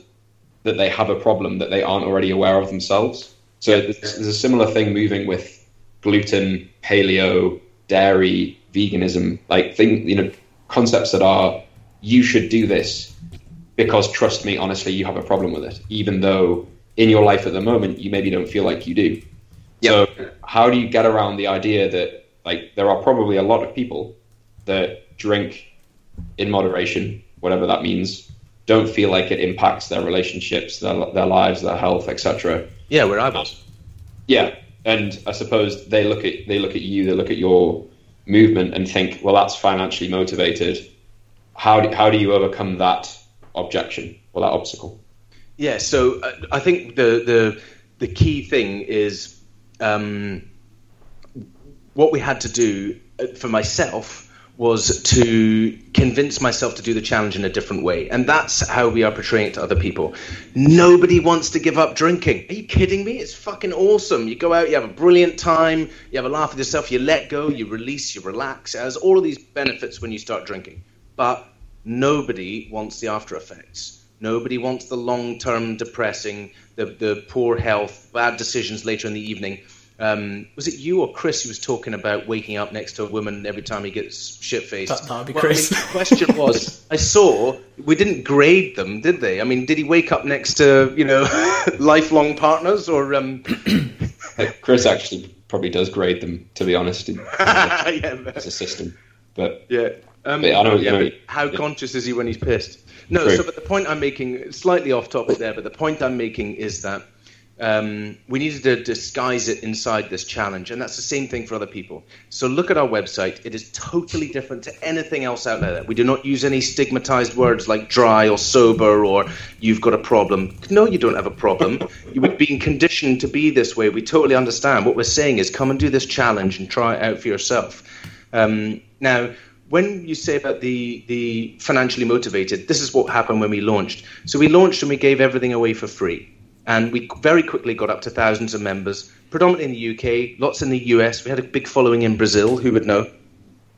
S3: that they have a problem that they aren't already aware of themselves. So yeah. there's, there's, a similar thing moving with gluten, paleo, dairy, veganism, like thing, you know, concepts that are you should do this because trust me, honestly, you have a problem with it, even though in your life at the moment you maybe don't feel like you do. Yep. So how do you get around the idea that like there are probably a lot of people that drink in moderation, whatever that means, don't feel like it impacts their relationships, their, their lives, their health, etc.
S2: Yeah, where I was.
S3: Yeah, and I suppose they look at they look at you, they look at your movement and think, well, that's financially motivated. How do, how do you overcome that objection or that obstacle?
S2: Yeah, so uh, I think the the the key thing is um, what we had to do uh, for myself was to convince myself to do the challenge in a different way. And that's how we are portraying it to other people. Nobody wants to give up drinking. Are you kidding me? It's fucking awesome. You go out, you have a brilliant time, you have a laugh with yourself, you let go, you release, you relax. It has all of these benefits when you start drinking. But nobody wants the after effects. Nobody wants the long term depressing, the, the poor health, bad decisions later in the evening. Um, was it you or Chris who was talking about waking up next to a woman every time he gets shit faced?
S1: That, that would be well, Chris.
S2: I mean, the question was, I saw we didn't grade them, did they? I mean, did he wake up next to you know lifelong partners or? Um...
S3: Chris actually probably does grade them, to be honest. yeah, as a system, but
S2: yeah. Um, but I know, yeah, know, how yeah. conscious is he when he's pissed? No, True. so but the point I'm making, slightly off topic there, but the point I'm making is that um, we needed to disguise it inside this challenge, and that's the same thing for other people. So look at our website; it is totally different to anything else out there. We do not use any stigmatized words like dry or sober or you've got a problem. No, you don't have a problem. You've been conditioned to be this way. We totally understand. What we're saying is, come and do this challenge and try it out for yourself. Um, now, when you say about the the financially motivated, this is what happened when we launched. So we launched and we gave everything away for free. And we very quickly got up to thousands of members, predominantly in the UK, lots in the US. We had a big following in Brazil, who would know?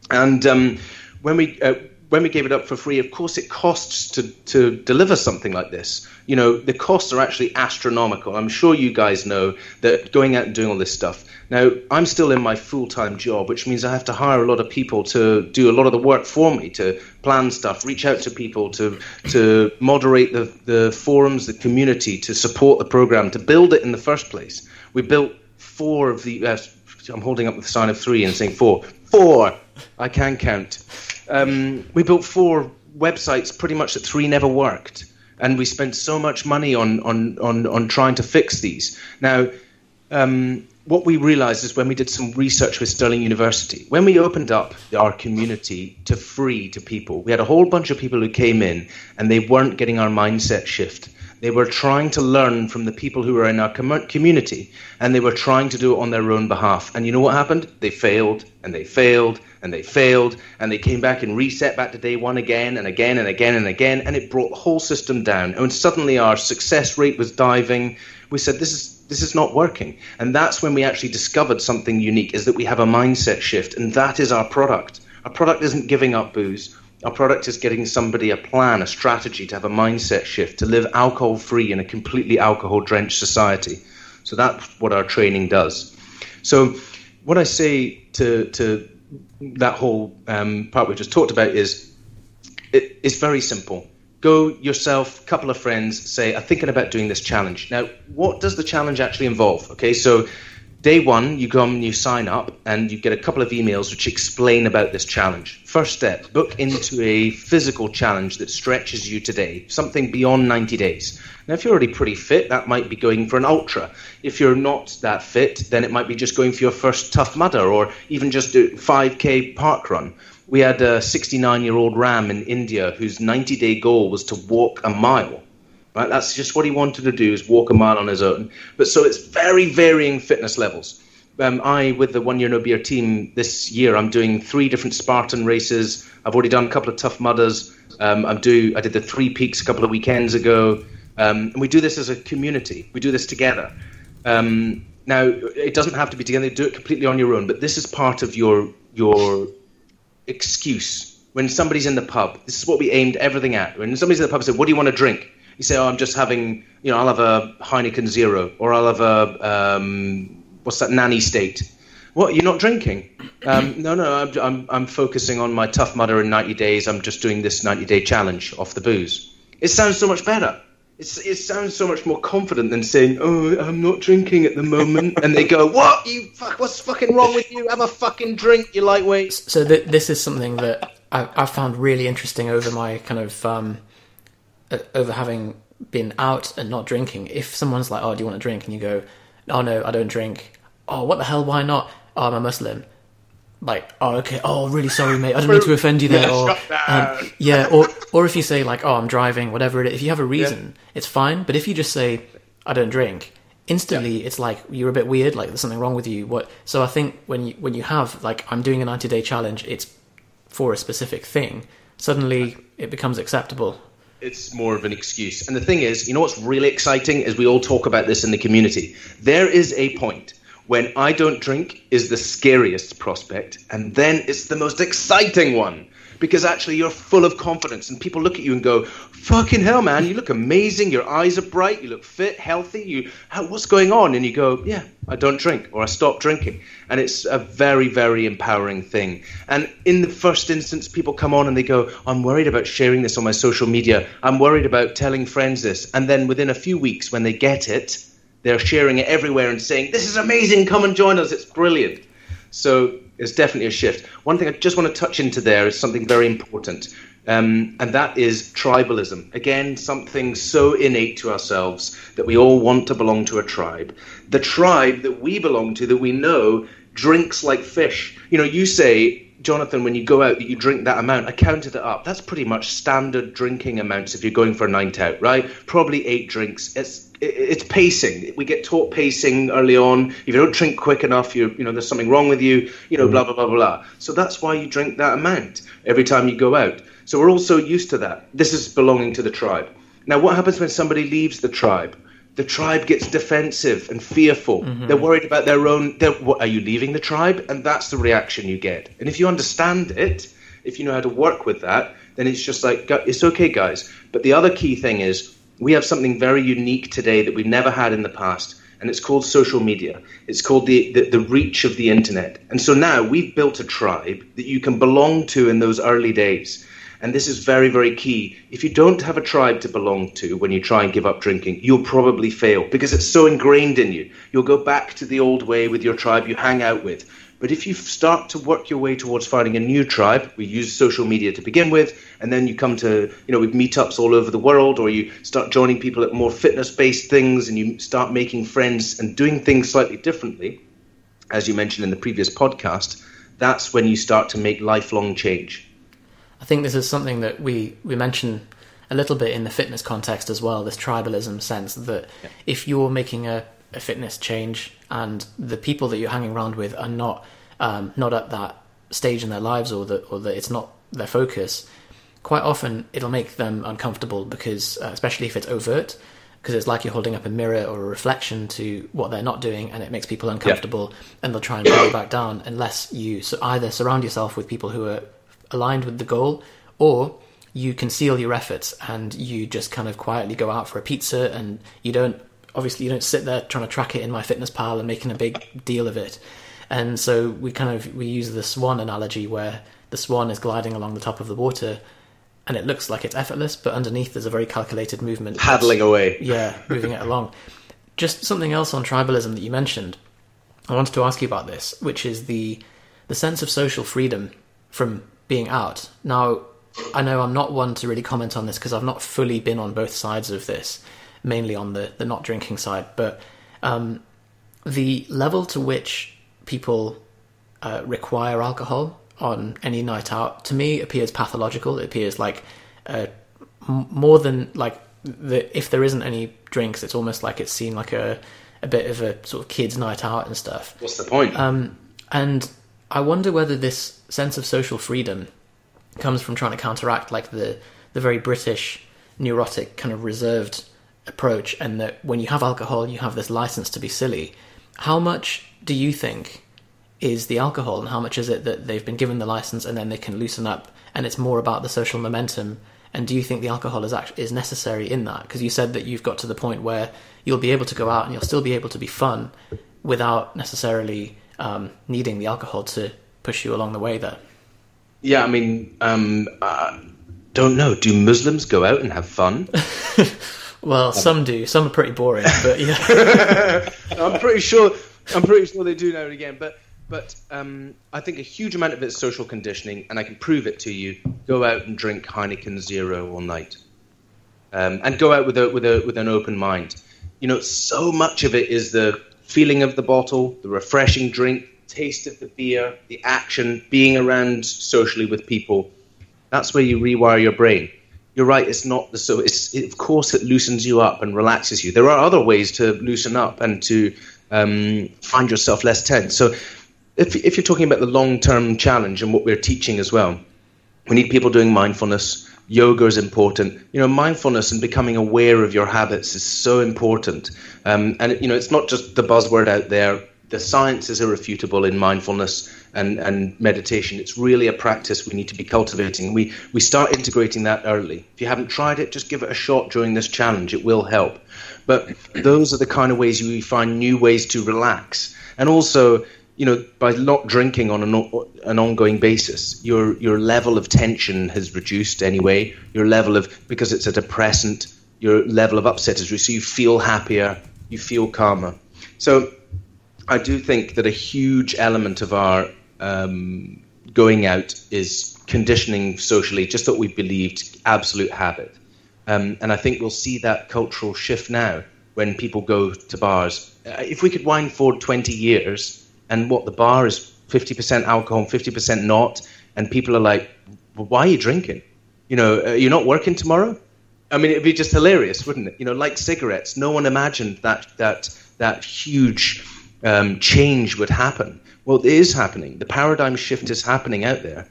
S2: And um, when we uh, when we gave it up for free, of course, it costs to, to deliver something like this. You know, the costs are actually astronomical. I'm sure you guys know that going out and doing all this stuff. Now, I'm still in my full time job, which means I have to hire a lot of people to do a lot of the work for me, to plan stuff, reach out to people, to, to moderate the, the forums, the community, to support the program, to build it in the first place. We built four of the. Uh, I'm holding up the sign of three and saying four. Four! I can count um, we built four websites pretty much that three never worked. And we spent so much money on, on, on, on trying to fix these. Now, um, what we realized is when we did some research with Stirling University, when we opened up our community to free to people, we had a whole bunch of people who came in and they weren't getting our mindset shift. They were trying to learn from the people who were in our com- community, and they were trying to do it on their own behalf. And you know what happened? They failed, and they failed, and they failed, and they came back and reset back to day one again and again and again and again, and it brought the whole system down. And suddenly our success rate was diving. We said, this is this is not working. And that's when we actually discovered something unique is that we have a mindset shift, and that is our product. Our product isn't giving up booze. Our product is getting somebody a plan, a strategy to have a mindset shift, to live alcohol free in a completely alcohol drenched society. So that's what our training does. So, what I say to, to that whole um, part we just talked about is it, it's very simple. Go yourself, couple of friends, say, I'm thinking about doing this challenge. Now, what does the challenge actually involve? Okay, so Day one, you come and you sign up, and you get a couple of emails which explain about this challenge. First step book into a physical challenge that stretches you today, something beyond 90 days. Now, if you're already pretty fit, that might be going for an ultra. If you're not that fit, then it might be just going for your first tough mudder or even just a 5k park run. We had a 69 year old Ram in India whose 90 day goal was to walk a mile Right, that's just what he wanted to do is walk a mile on his own. But so it's very varying fitness levels. Um, I, with the one year no beer team this year, I'm doing three different Spartan races. I've already done a couple of tough mudders. Um, I'm do I did the three peaks a couple of weekends ago, um, and we do this as a community. We do this together. Um, now, it doesn't have to be together. You Do it completely on your own. But this is part of your your excuse when somebody's in the pub. This is what we aimed everything at. When somebody's in the pub said, "What do you want to drink?" You say, "Oh, I'm just having, you know, I'll have a Heineken Zero, or I'll have a um, what's that nanny state." What you're not drinking? Um, no, no, I'm, I'm I'm focusing on my tough mudder in 90 days. I'm just doing this 90 day challenge off the booze. It sounds so much better. It's, it sounds so much more confident than saying, "Oh, I'm not drinking at the moment," and they go, "What? You fuck? What's fucking wrong with you? Have a fucking drink, you lightweight."
S1: So th- this is something that I, I found really interesting over my kind of um, over having been out and not drinking. If someone's like, "Oh, do you want a drink?" and you go, "Oh no, I don't drink." Oh, what the hell? Why not? Oh, I'm a Muslim. Like, oh, okay. Oh, really sorry, mate. I didn't mean to offend you there.
S2: Yeah,
S1: or,
S2: shut down.
S1: um, yeah, or or if you say like, oh, I'm driving, whatever it is. If you have a reason, it's fine. But if you just say, I don't drink, instantly it's like you're a bit weird. Like there's something wrong with you. What? So I think when you when you have like, I'm doing a 90 day challenge. It's for a specific thing. Suddenly it becomes acceptable.
S2: It's more of an excuse. And the thing is, you know what's really exciting is we all talk about this in the community. There is a point when I don't drink is the scariest prospect, and then it's the most exciting one. Because actually you're full of confidence and people look at you and go, Fucking hell, man, you look amazing, your eyes are bright, you look fit, healthy, you how, what's going on? And you go, Yeah, I don't drink or I stop drinking. And it's a very, very empowering thing. And in the first instance, people come on and they go, I'm worried about sharing this on my social media. I'm worried about telling friends this. And then within a few weeks, when they get it, they're sharing it everywhere and saying, This is amazing, come and join us, it's brilliant. So it's definitely a shift. One thing I just want to touch into there is something very important, um, and that is tribalism. Again, something so innate to ourselves that we all want to belong to a tribe. The tribe that we belong to, that we know, drinks like fish. You know, you say, Jonathan, when you go out, that you drink that amount. I counted it up. That's pretty much standard drinking amounts if you're going for a night out, right? Probably eight drinks. It's it's pacing. We get taught pacing early on. If you don't drink quick enough, you you know there's something wrong with you. You know, mm. blah blah blah blah. So that's why you drink that amount every time you go out. So we're all so used to that. This is belonging to the tribe. Now, what happens when somebody leaves the tribe? The tribe gets defensive and fearful. Mm-hmm. They're worried about their own. What, are you leaving the tribe? And that's the reaction you get. And if you understand it, if you know how to work with that, then it's just like it's okay, guys. But the other key thing is we have something very unique today that we've never had in the past, and it's called social media. It's called the, the, the reach of the internet. And so now we've built a tribe that you can belong to in those early days. And this is very, very key. If you don't have a tribe to belong to when you try and give up drinking, you'll probably fail because it's so ingrained in you. You'll go back to the old way with your tribe you hang out with. But if you start to work your way towards finding a new tribe, we use social media to begin with, and then you come to, you know, with meetups all over the world, or you start joining people at more fitness based things, and you start making friends and doing things slightly differently, as you mentioned in the previous podcast, that's when you start to make lifelong change.
S1: I think this is something that we, we mention a little bit in the fitness context as well, this tribalism sense that if you're making a, a fitness change and the people that you're hanging around with are not um, not at that stage in their lives or that or that it's not their focus, quite often it'll make them uncomfortable because uh, especially if it's overt because it's like you're holding up a mirror or a reflection to what they're not doing and it makes people uncomfortable and they'll try and pull you back down unless you either surround yourself with people who are aligned with the goal or you conceal your efforts and you just kind of quietly go out for a pizza and you don't obviously you don't sit there trying to track it in my fitness pal and making a big deal of it and so we kind of we use the swan analogy where the swan is gliding along the top of the water and it looks like it's effortless but underneath there's a very calculated movement
S2: Paddling away.
S1: yeah, moving it along. Just something else on tribalism that you mentioned. I wanted to ask you about this, which is the the sense of social freedom from being out. Now, I know I'm not one to really comment on this because I've not fully been on both sides of this, mainly on the the not drinking side, but um, the level to which people uh, require alcohol on any night out to me appears pathological. It appears like uh, m- more than like the, if there isn't any drinks, it's almost like it's seen like a a bit of a sort of kids' night out and stuff.
S2: What's the point?
S1: Um, and I wonder whether this sense of social freedom comes from trying to counteract like the the very British neurotic kind of reserved approach, and that when you have alcohol, you have this license to be silly. How much do you think is the alcohol, and how much is it that they've been given the license and then they can loosen up, and it's more about the social momentum? And do you think the alcohol is is necessary in that? Because you said that you've got to the point where you'll be able to go out and you'll still be able to be fun without necessarily um, needing the alcohol to push you along the way there.
S2: Yeah, I mean, um, don't know. Do Muslims go out and have fun?
S1: well, some do. Some are pretty boring, but yeah.
S2: I'm pretty sure. I'm pretty sure they do now and again. But but um, I think a huge amount of it's social conditioning, and I can prove it to you. Go out and drink Heineken Zero all night, um, and go out with a with a with an open mind. You know, so much of it is the feeling of the bottle, the refreshing drink, taste of the beer, the action, being around socially with people. That's where you rewire your brain. You're right. It's not the so. It's it, of course it loosens you up and relaxes you. There are other ways to loosen up and to um, find yourself less tense. So if, if you're talking about the long term challenge and what we're teaching as well, we need people doing mindfulness. Yoga is important. You know, mindfulness and becoming aware of your habits is so important. Um, and you know, it's not just the buzzword out there. The science is irrefutable in mindfulness and, and meditation. It's really a practice we need to be cultivating. We we start integrating that early. If you haven't tried it, just give it a shot during this challenge. It will help. But those are the kind of ways you find new ways to relax. And also, you know, by not drinking on an, an ongoing basis, your your level of tension has reduced anyway. Your level of because it's a depressant, your level of upset is reduced. So you feel happier, you feel calmer. So I do think that a huge element of our um, going out is conditioning socially, just that we believed absolute habit. Um, and I think we'll see that cultural shift now when people go to bars. Uh, if we could wind forward 20 years, and what the bar is 50% alcohol and 50% not, and people are like, well, why are you drinking? You know, uh, you're not working tomorrow? I mean, it'd be just hilarious, wouldn't it? You know, like cigarettes, no one imagined that that that huge um, change would happen. Well, it is happening. The paradigm shift is happening out there.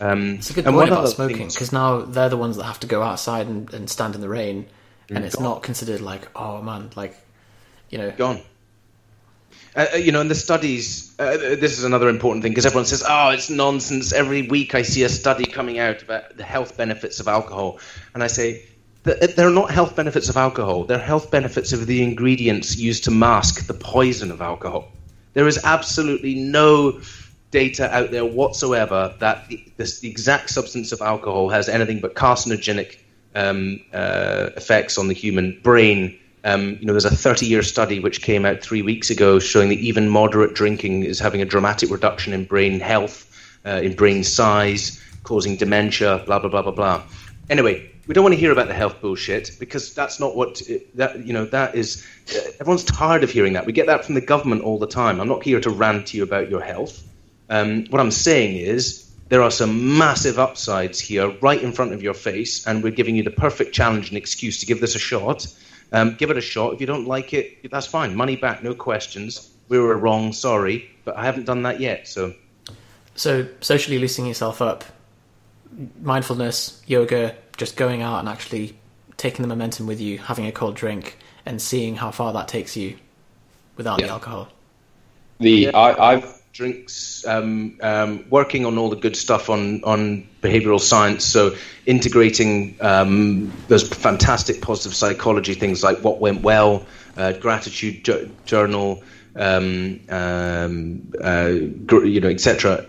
S1: Um, it's a good point about smoking because now they're the ones that have to go outside and, and stand in the rain, and it's not considered like, oh man, like, you know,
S2: gone. Uh, uh, you know, in the studies, uh, this is another important thing because everyone says, "Oh, it's nonsense." Every week, I see a study coming out about the health benefits of alcohol, and I say, they're not health benefits of alcohol. They're health benefits of the ingredients used to mask the poison of alcohol. There is absolutely no data out there whatsoever that the, this, the exact substance of alcohol has anything but carcinogenic um, uh, effects on the human brain um, you know, there's a 30-year study which came out three weeks ago showing that even moderate drinking is having a dramatic reduction in brain health, uh, in brain size, causing dementia, blah blah blah blah blah. Anyway, we don't want to hear about the health bullshit because that's not what that you know. That is everyone's tired of hearing that. We get that from the government all the time. I'm not here to rant to you about your health. Um, what I'm saying is there are some massive upsides here right in front of your face, and we're giving you the perfect challenge and excuse to give this a shot. Um, give it a shot. If you don't like it, that's fine. Money back, no questions. We were wrong, sorry, but I haven't done that yet. So,
S1: so socially loosening yourself up, mindfulness, yoga, just going out and actually taking the momentum with you, having a cold drink, and seeing how far that takes you without yeah. the alcohol.
S3: The yeah. I, I've
S2: drinks, um, um, working on all the good stuff on, on behavioral science. So integrating um, those fantastic positive psychology things like what went well, uh, gratitude ju- journal, um, um, uh, gr- you know, etc.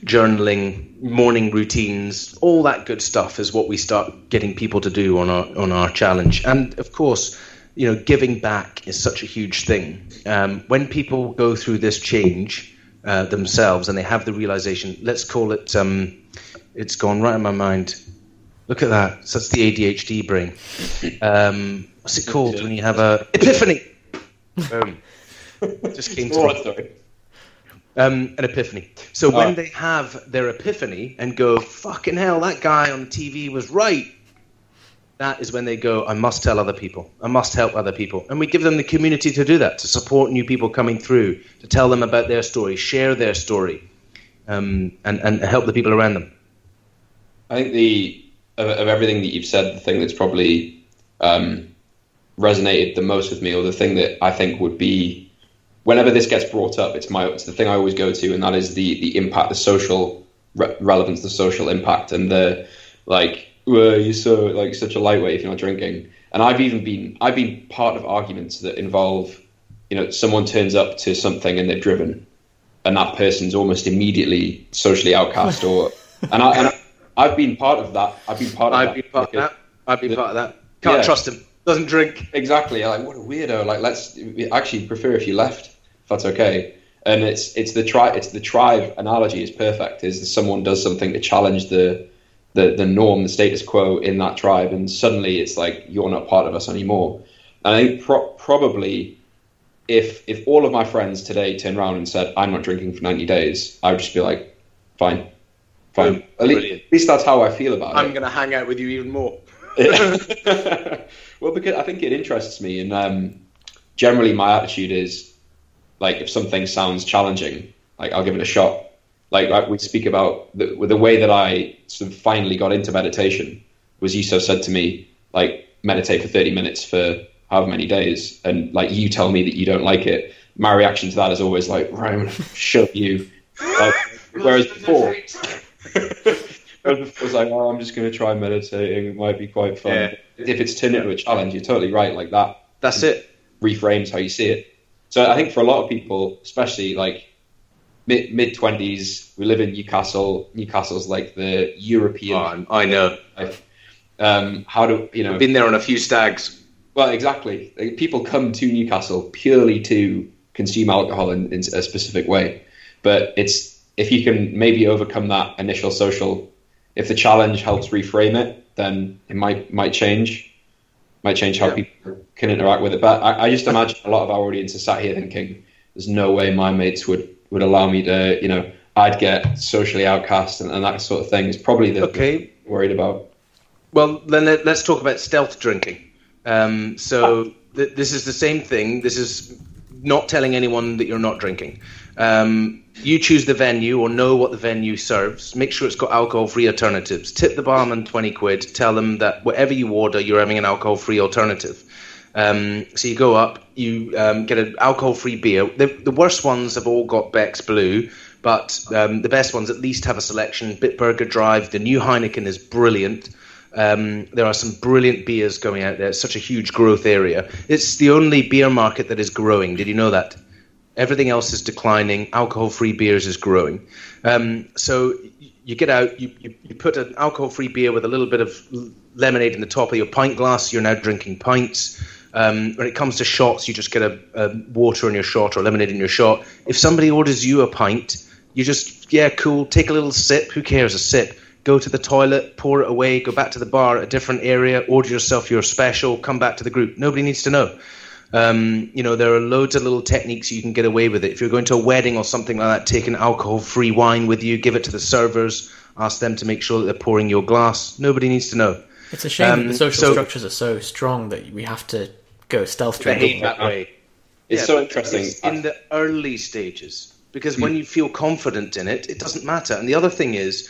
S2: Um, journaling, morning routines, all that good stuff is what we start getting people to do on our on our challenge. And of course you know, giving back is such a huge thing. Um, when people go through this change uh, themselves and they have the realization, let's call it, um, it's gone right in my mind. Look at that. So that's the ADHD brain. Um, what's it called when you have a epiphany? Boom. Just came to me. Um, an epiphany. So when they have their epiphany and go, fucking hell, that guy on TV was right, that is when they go, I must tell other people. I must help other people. And we give them the community to do that, to support new people coming through, to tell them about their story, share their story, um, and, and help the people around them.
S3: I think the of, of everything that you've said, the thing that's probably um, resonated the most with me, or the thing that I think would be, whenever this gets brought up, it's my it's the thing I always go to, and that is the the impact, the social re- relevance, the social impact, and the like. Well, you're so like such a lightweight if you're not drinking. And I've even been I've been part of arguments that involve, you know, someone turns up to something and they're driven, and that person's almost immediately socially outcast, or and I. And I I've been part of that. I've been part of
S2: I've
S3: that.
S2: been part of that. I've been part of that. Can't
S3: Yeah.
S2: trust him. Doesn't drink.
S3: Exactly. Like what a weirdo. Like let's we actually prefer if you left, if that's okay. And it's it's the tri it's the tribe analogy is perfect. Is someone does something to challenge the the the norm, the status quo in that tribe, and suddenly it's like you're not part of us anymore. And I think pro- probably if if all of my friends today turned around and said I'm not drinking for 90 days, I would just be like, fine, fine. At least, at least that's how I feel about it.
S2: I'm going to hang out with you even more.
S3: well, because I think it interests me, and um, generally my attitude is like if something sounds challenging, like I'll give it a shot. Like like we speak about the, the way that I sort of finally got into meditation was Yusuf said to me like meditate for thirty minutes for however many days, and like you tell me that you don't like it. My reaction to that is always like, right, I'm gonna shove you. Like, whereas before. Before it's like, oh, I'm just going to try meditating. It might be quite fun.
S2: Yeah.
S3: If it's turned into a challenge, you're totally right. Like that
S2: That's it.
S3: reframes how you see it. So I think for a lot of people, especially like mid mid twenties, we live in Newcastle. Newcastle's like the European
S2: Oh, I know.
S3: Um, how do you know?
S2: Been there on a few stags.
S3: Well, exactly. Like, people come to Newcastle purely to consume alcohol in, in a specific way. But it's if you can maybe overcome that initial social, if the challenge helps reframe it, then it might might change, might change how
S2: Yeah.
S3: people can interact with it. But I, I just imagine a lot of our audience is sat here thinking, "There's no way my mates would would allow me to, you know, I'd get socially outcast and, and that sort of thing." Is probably the
S2: Okay.
S3: worried about.
S2: Well, then let, let's talk about stealth drinking. Um, so th- this is the same thing. This is not telling anyone that you're not drinking. Um, you choose the venue or know what the venue serves. Make sure it's got alcohol-free alternatives. Tip the barman twenty quid. Tell them that whatever you order, you're having an alcohol-free alternative. Um, so you go up, you um, get an alcohol-free beer. The, the worst ones have all got Beck's Blue, but um, the best ones at least have a selection. Bitburger Drive, the new Heineken is brilliant. Um, there are some brilliant beers going out there. It's such a huge growth area. It's the only beer market that is growing. Did you know that? Everything else is declining. Alcohol-free beers is growing. Um, so you get out, you, you, you put an alcohol-free beer with a little bit of lemonade in the top of your pint glass. You're now drinking pints. Um, when it comes to shots, you just get a, a water in your shot or lemonade in your shot. If somebody orders you a pint, you just yeah, cool. Take a little sip. Who cares? A sip. Go to the toilet, pour it away. Go back to the bar a different area. Order yourself your special. Come back to the group. Nobody needs to know. Um, you know, there are loads of little techniques you can get away with it. If you're going to a wedding or something like that, take an alcohol-free wine with you. Give it to the servers. Ask them to make sure that they're pouring your glass. Nobody needs to know.
S1: It's a shame that
S2: Um,
S1: the social
S2: so-
S1: structures are so strong that we have to go stealth
S2: Behave
S1: drinking.
S2: that way.
S3: It's
S2: Yeah,
S3: so interesting.
S2: it's in the early stages because when you feel confident in it, it doesn't matter. And the other thing is,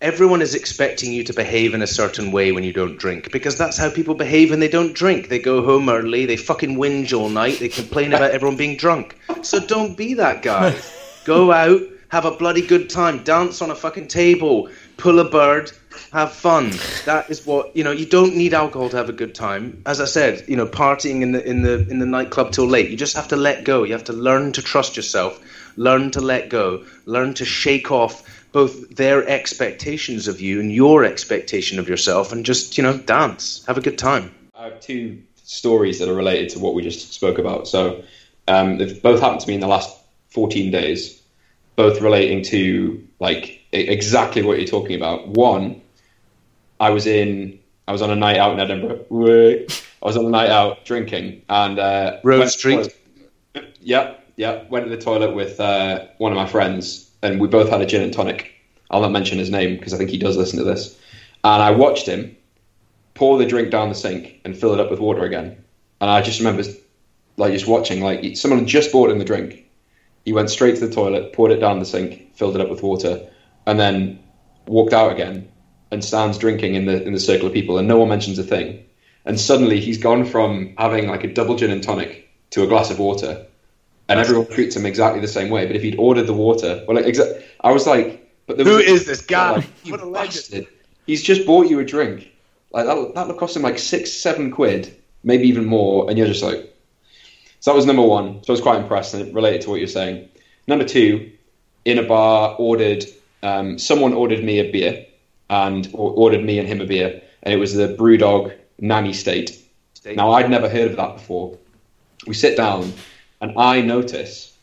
S2: everyone is expecting you to behave in a certain way when you don't drink because that's how people behave when they don't drink. They go home early, they fucking whinge all night, they complain about everyone being drunk. So don't be that guy. Go out, have a bloody good time, dance on a fucking table, pull a bird, have fun. That is what you know. You don't need alcohol to have a good time. As I said, you know, partying in the in the in the nightclub till late. You just have to let go. You have to learn to trust yourself. Learn to let go. Learn to shake off both their expectations of you and your expectation of yourself, and just you know dance, have a good time.
S3: I have two stories that are related to what we just spoke about. So um, they've both happened to me in the last 14 days, both relating to like exactly what you're talking about. One, I was in, I was on a night out in Edinburgh. I was on a night out drinking and uh, Rose
S2: Street?
S3: Yeah, yeah. Went to the toilet with uh, one of my friends, and we both had a gin and tonic. I'll not mention his name because I think he does listen to this. And I watched him pour the drink down the sink, and fill it up with water again. And I just remember, like, just watching, like, someone just bought him the drink. He went straight to the toilet, poured it down the sink, filled it up with water, and then walked out again and stands drinking in the in the circle of people, and no one mentions a thing. And suddenly he's gone from having like a double gin and tonic to a glass of water, and everyone treats him exactly the same way. But if he'd ordered the water, well, like, exa- I was like, but was-
S2: is this guy?
S3: like,
S2: What a legend.
S3: He's just bought you a drink. Like that that would cost him like six, seven quid, maybe even more, and you're just like. So that was number one. So I was quite impressed, and it related to what you're saying. Number two, in a bar, ordered um, someone ordered me a beer, and or ordered me and him a beer, and it was the BrewDog Nanny State. Now I'd never heard of that before. We sit down, and I notice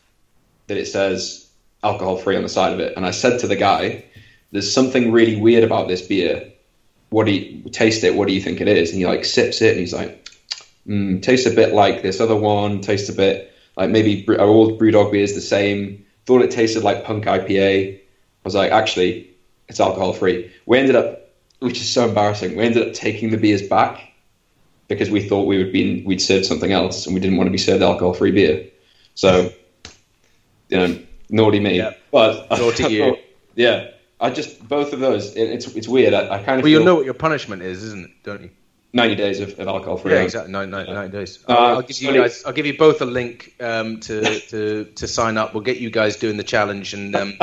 S3: that it says alcohol free on the side of it, and I said to the guy, "There's something really weird about this beer. What do you taste it? What do you think it is?" And he like sips it, and he's like, mm, "Tastes a bit like this other one. Tastes a bit like maybe our old BrewDog beer is the same. Thought it tasted like Punk IPA. I was like, actually, it's alcohol free. We ended up, which is so embarrassing. We ended up taking the beers back because we thought we would be we'd served something else, and we didn't want to be served alcohol free beer. So, you know, naughty me.
S2: Yeah.
S3: But
S2: Naughty
S3: I
S2: you.
S3: thought- yeah, I just both of those. It, it's it's weird. I, I kind of
S2: Well, you know what your punishment is, isn't it? Don't you?
S3: ninety days of, of alcohol free.
S2: Yeah, exactly. Ninety days.
S3: Uh,
S2: I'll, I'll give you guys. I'll give you both a link um, to, to to sign up. We'll get you guys doing the challenge and um,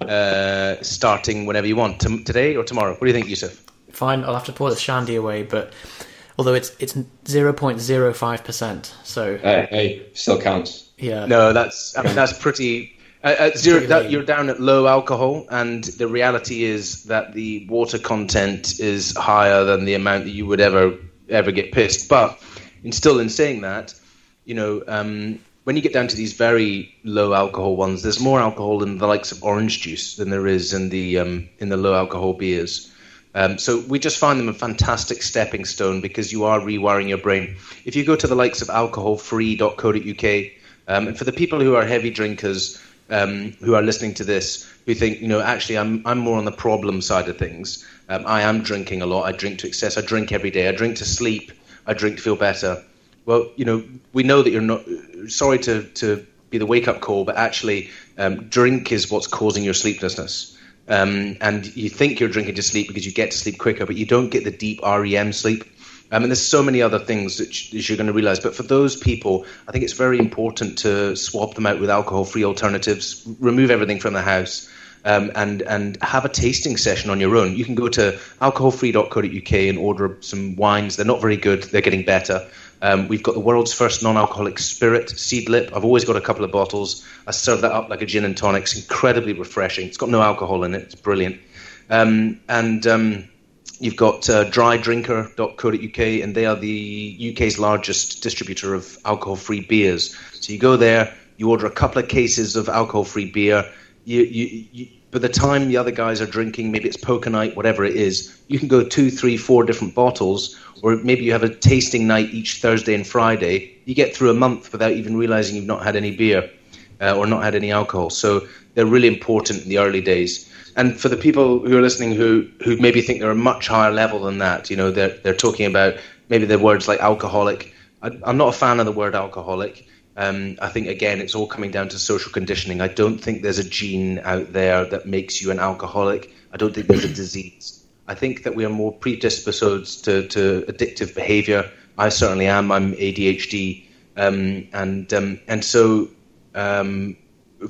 S2: uh, starting whenever you want. Tom today or tomorrow. What do you think, Yusuf?
S1: Fine, I'll have to pour the shandy away, but although it's it's zero point zero five percent, so
S3: Hey, hey, still counts.
S1: yeah.
S2: No, that's I mean that's pretty. Uh, at zero, that, you're down at low alcohol, and the reality is that the water content is higher than the amount that you would ever ever get pissed. But in still in saying that, you know, um, when you get down to these very low alcohol ones, there's more alcohol in the likes of orange juice than there is in the um, in the low alcohol beers. Um, so we just find them a fantastic stepping stone because you are rewiring your brain. If you go to the likes of alcoholfree.co.uk, um, and for the people who are heavy drinkers um, who are listening to this, who think, you know, actually I'm I'm more on the problem side of things. Um, I am drinking a lot. I drink to excess. I drink every day. I drink to sleep. I drink to feel better. Well, you know, we know that you're not. Sorry to to be the wake up call, but actually, um, drink is what's causing your sleeplessness. Um, and you think you're drinking to sleep because you get to sleep quicker, but you don't get the deep REM sleep. I mean, there's so many other things that, you're going to realize. But for those people, I think it's very important to swap them out with alcohol-free alternatives. Remove everything from the house. Um, and and have a tasting session on your own. You can go to alcoholfree.co.uk and order some wines. They're not very good. They're getting better. Um, we've got the world's first non-alcoholic spirit, Seedlip. I've always got a couple of bottles. I serve that up like a gin and tonic. It's incredibly refreshing. It's got no alcohol in it. It's brilliant. Um, and um, you've got uh, drydrinker.co.uk, and they are the UK's largest distributor of alcohol-free beers. So you go there, you order a couple of cases of alcohol-free beer. You, you, you, by the time the other guys are drinking, maybe it's poker night, whatever it is, you can go two, three, four different bottles, or maybe you have a tasting night each Thursday and Friday. You get through a month without even realizing you've not had any beer uh, or not had any alcohol. So they're really important in the early days. And for the people who are listening who, who maybe think they're a much higher level than that, you know, they're, they're talking about maybe the words like alcoholic. I, I'm not a fan of the word alcoholic. Um, I think again, it's all coming down to social conditioning. I don't think there's a gene out there that makes you an alcoholic. I don't think there's a disease. I think that we are more predisposed to, to addictive behavior. I certainly am. I'm ADHD, um, and um, and so um,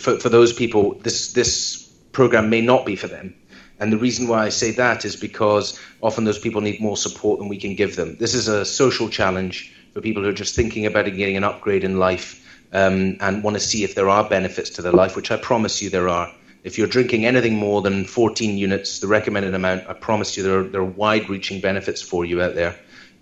S2: for for those people, this this program may not be for them. And the reason why I say that is because often those people need more support than we can give them. This is a social challenge for people who are just thinking about getting an upgrade in life um, and want to see if there are benefits to their life, which I promise you there are. If you're drinking anything more than 14 units, the recommended amount, I promise you there are, there are wide-reaching benefits for you out there.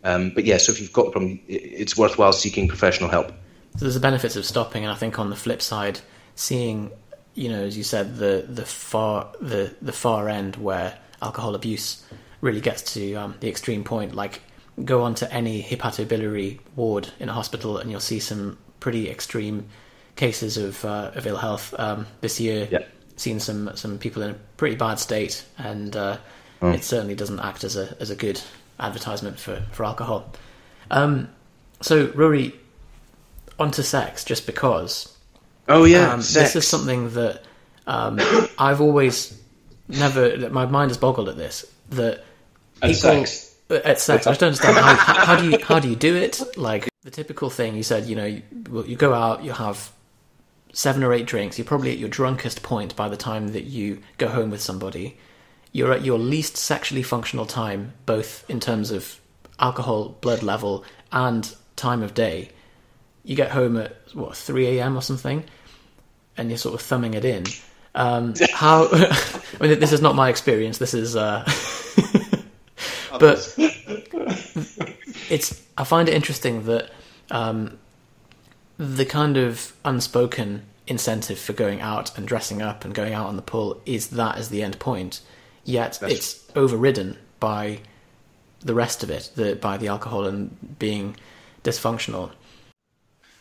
S2: Um, but yeah, so if you've got the problem, it's worthwhile seeking professional help.
S1: So there's the benefits of stopping, and I think on the flip side, seeing, you know, as you said, the the far the the far end where alcohol abuse really gets to um, the extreme point. Like, go on to any hepatobiliary ward in a hospital, and you'll see some pretty extreme cases of uh, of ill health. Um, this year,
S3: Yeah.
S1: seen some some people in a pretty bad state, and uh, it certainly doesn't act as a as a good advertisement for for alcohol. Um, so Rory, onto sex, just because.
S2: Oh yeah,
S1: Um, this is something that um, I've always never. My mind has boggled at this. That people
S3: sex.
S1: I just don't understand how, how, how do you how do you do it? Like the typical thing you said. You know, you, you go out, you have seven or eight drinks. You're probably at your drunkest point by the time that you go home with somebody. You're at your least sexually functional time, both in terms of alcohol blood level and time of day. You get home at what three a.m. or something, and you're sort of thumbing it in. Um, how? I mean, this is not my experience. This is. Uh, but it's I find it interesting that um, the kind of unspoken incentive for going out and dressing up and going out on the pull is that as the end point, yet
S2: That's-
S1: it's overridden by the rest of it, the, by the alcohol and being dysfunctional.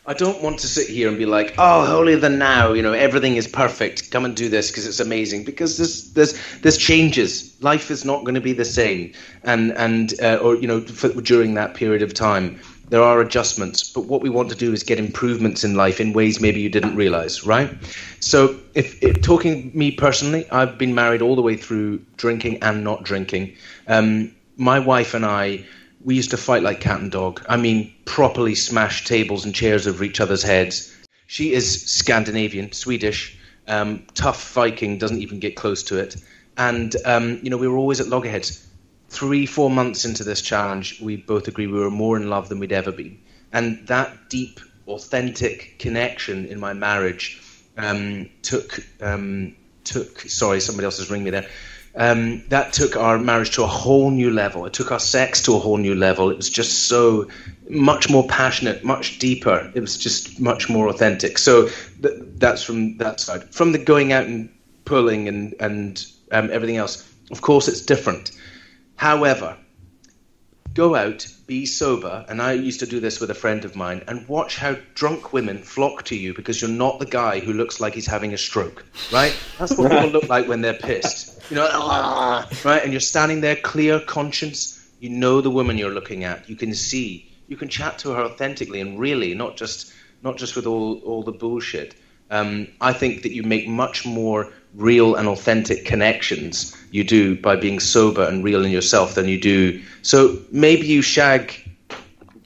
S2: I don't want to sit here and be like, "Oh, holier than now," you know, everything is perfect. Come and do this because it's amazing. Because there's there's there's changes. Life is not going to be the same, and and uh, or you know, for, during that period of time, there are adjustments. But what we want to do is get improvements in life in ways maybe you didn't realize, right? So, if, if talking me personally, I've been married all the way through drinking and not drinking. Um, my wife and I we used to fight like cat and dog. I mean, properly smash tables and chairs over each other's heads. She is Scandinavian, Swedish, um, tough Viking, doesn't even get close to it. And, um, you know, we were always at loggerheads. Three, four months into this challenge, we both agreed we were more in love than we'd ever been. And that deep, authentic connection in my marriage um, took, um, took, sorry, somebody else has ringed me there um, that took our marriage to a whole new level. It took our sex to a whole new level. It was just so much more passionate, much deeper. It was just much more authentic. So th- that's from that side. From the going out and pulling and and um, everything else, of course, it's different. However, go out, be sober, and I used to do this with a friend of mine, and watch how drunk women flock to you because you're not the guy who looks like he's having a stroke, right? That's what people look like when they're pissed. You know, "Ah," right? And you're standing there, clear conscience. You know the woman you're looking at. You can see. You can chat to her authentically and really, not just not just with all all the bullshit. Um, I think that you make much more real and authentic connections you do by being sober and real in yourself than you do. So maybe you shag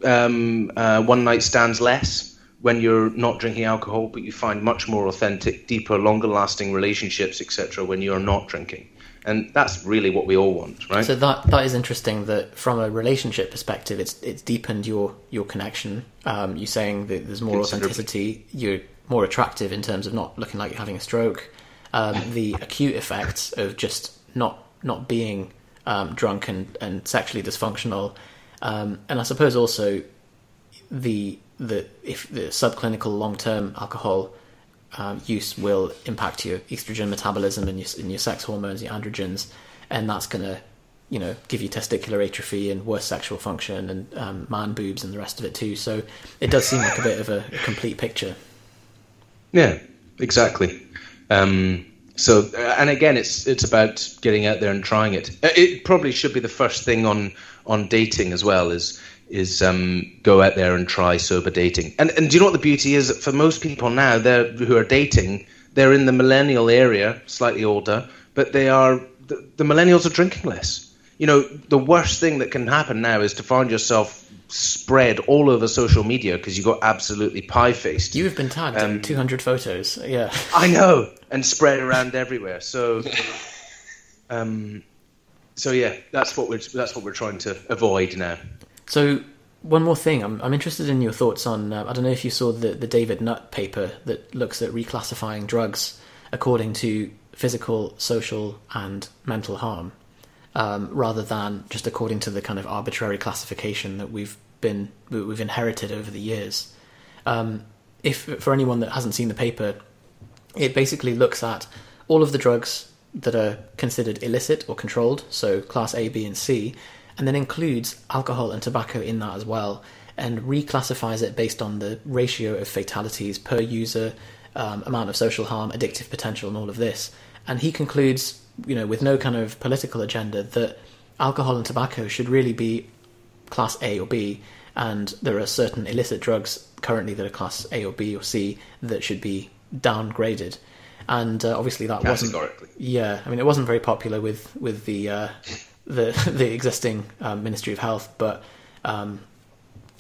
S2: um, uh, one night stands less when you're not drinking alcohol, but you find much more authentic, deeper, longer lasting relationships, etc., when you're not drinking. And that's really what we all want, right?
S1: So that that is interesting. That from a relationship perspective, it's it's deepened your your connection. Um, you're saying that there's more authenticity. You're more attractive in terms of not looking like you're having a stroke. Um, the acute effects of just not not being um, drunk and, and sexually dysfunctional, um, and I suppose also the the if the subclinical long term alcohol um, use will impact your estrogen metabolism and your and your sex hormones, your androgens, and that's going to you know give you testicular atrophy and worse sexual function and um, man boobs and the rest of it too. So it does seem like a bit of a, a complete picture.
S2: Yeah, exactly. Um, so, uh, and again, it's it's about getting out there and trying it. Uh, It probably should be the first thing on on dating as well. Is is um, go out there and try sober dating. And and do you know what the beauty is? For most people now, they who are dating, they're in the millennial area, slightly older, but they are the, the millennials are drinking less. You know, the worst thing that can happen now is to find yourself spread all over social media because you got absolutely pie faced.
S1: You have been tagged in 200 photos. Yeah.
S2: I know, and spread around everywhere. So, um, so yeah, that's what we're that's what we're trying to avoid now.
S1: So one more thing, I'm I'm interested in your thoughts on. Uh, I don't know if you saw the the David Nutt paper that looks at reclassifying drugs according to physical, social, and mental harm, um, rather than just according to the kind of arbitrary classification that we've been we've inherited over the years. Um, if for anyone that hasn't seen the paper, it basically looks at all of the drugs that are considered illicit or controlled, so class A, B, and C, and then includes alcohol and tobacco in that as well, and reclassifies it based on the ratio of fatalities per user, um, amount of social harm, addictive potential, and all of this. And he concludes, you know, with no kind of political agenda, that alcohol and tobacco should really be class A or B, and there are certain illicit drugs currently that are class A or B or C that should be downgraded. And uh, obviously that wasn't.
S2: Categorically.
S1: Yeah, I mean it wasn't very popular with with the uh, the the existing um, Ministry of Health, but um,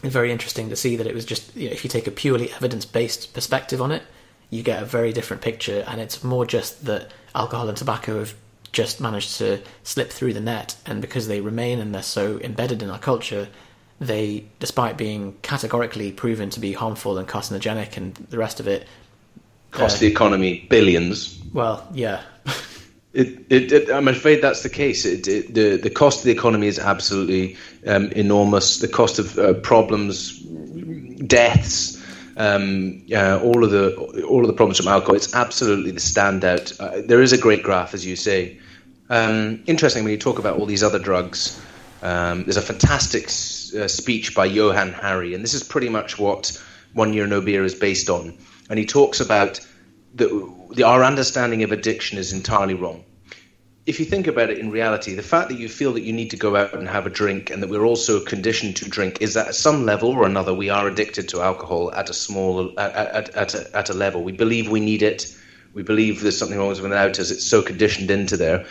S1: it's very interesting to see that it was just you know, if you take a purely evidence based perspective on it, you get a very different picture, and it's more just that alcohol and tobacco have just managed to slip through the net, and because they remain and they're so embedded in our culture, they, despite being categorically proven to be harmful and carcinogenic and the rest of it,
S2: Cost the economy billions.
S1: well, yeah,
S2: It, it, it, I'm afraid that's the case. It, it, the the cost of the economy is absolutely um, enormous. The cost of uh, problems, deaths, um, uh, all of the all of the problems from alcohol. It's absolutely the standout. Uh, there is a great graph, as you say. Um, interesting when you talk about all these other drugs. Um, there's a fantastic s- uh, speech by Johann Hari, and this is pretty much what One Year No Beer is based on. And he talks about that our understanding of addiction is entirely wrong. If you think about it in reality, the fact that you feel that you need to go out and have a drink and that we're also conditioned to drink is that at some level or another we are addicted to alcohol at a small at, at, at, a, at a level. We believe we need it. We believe there's something wrong without us. It's so conditioned into there.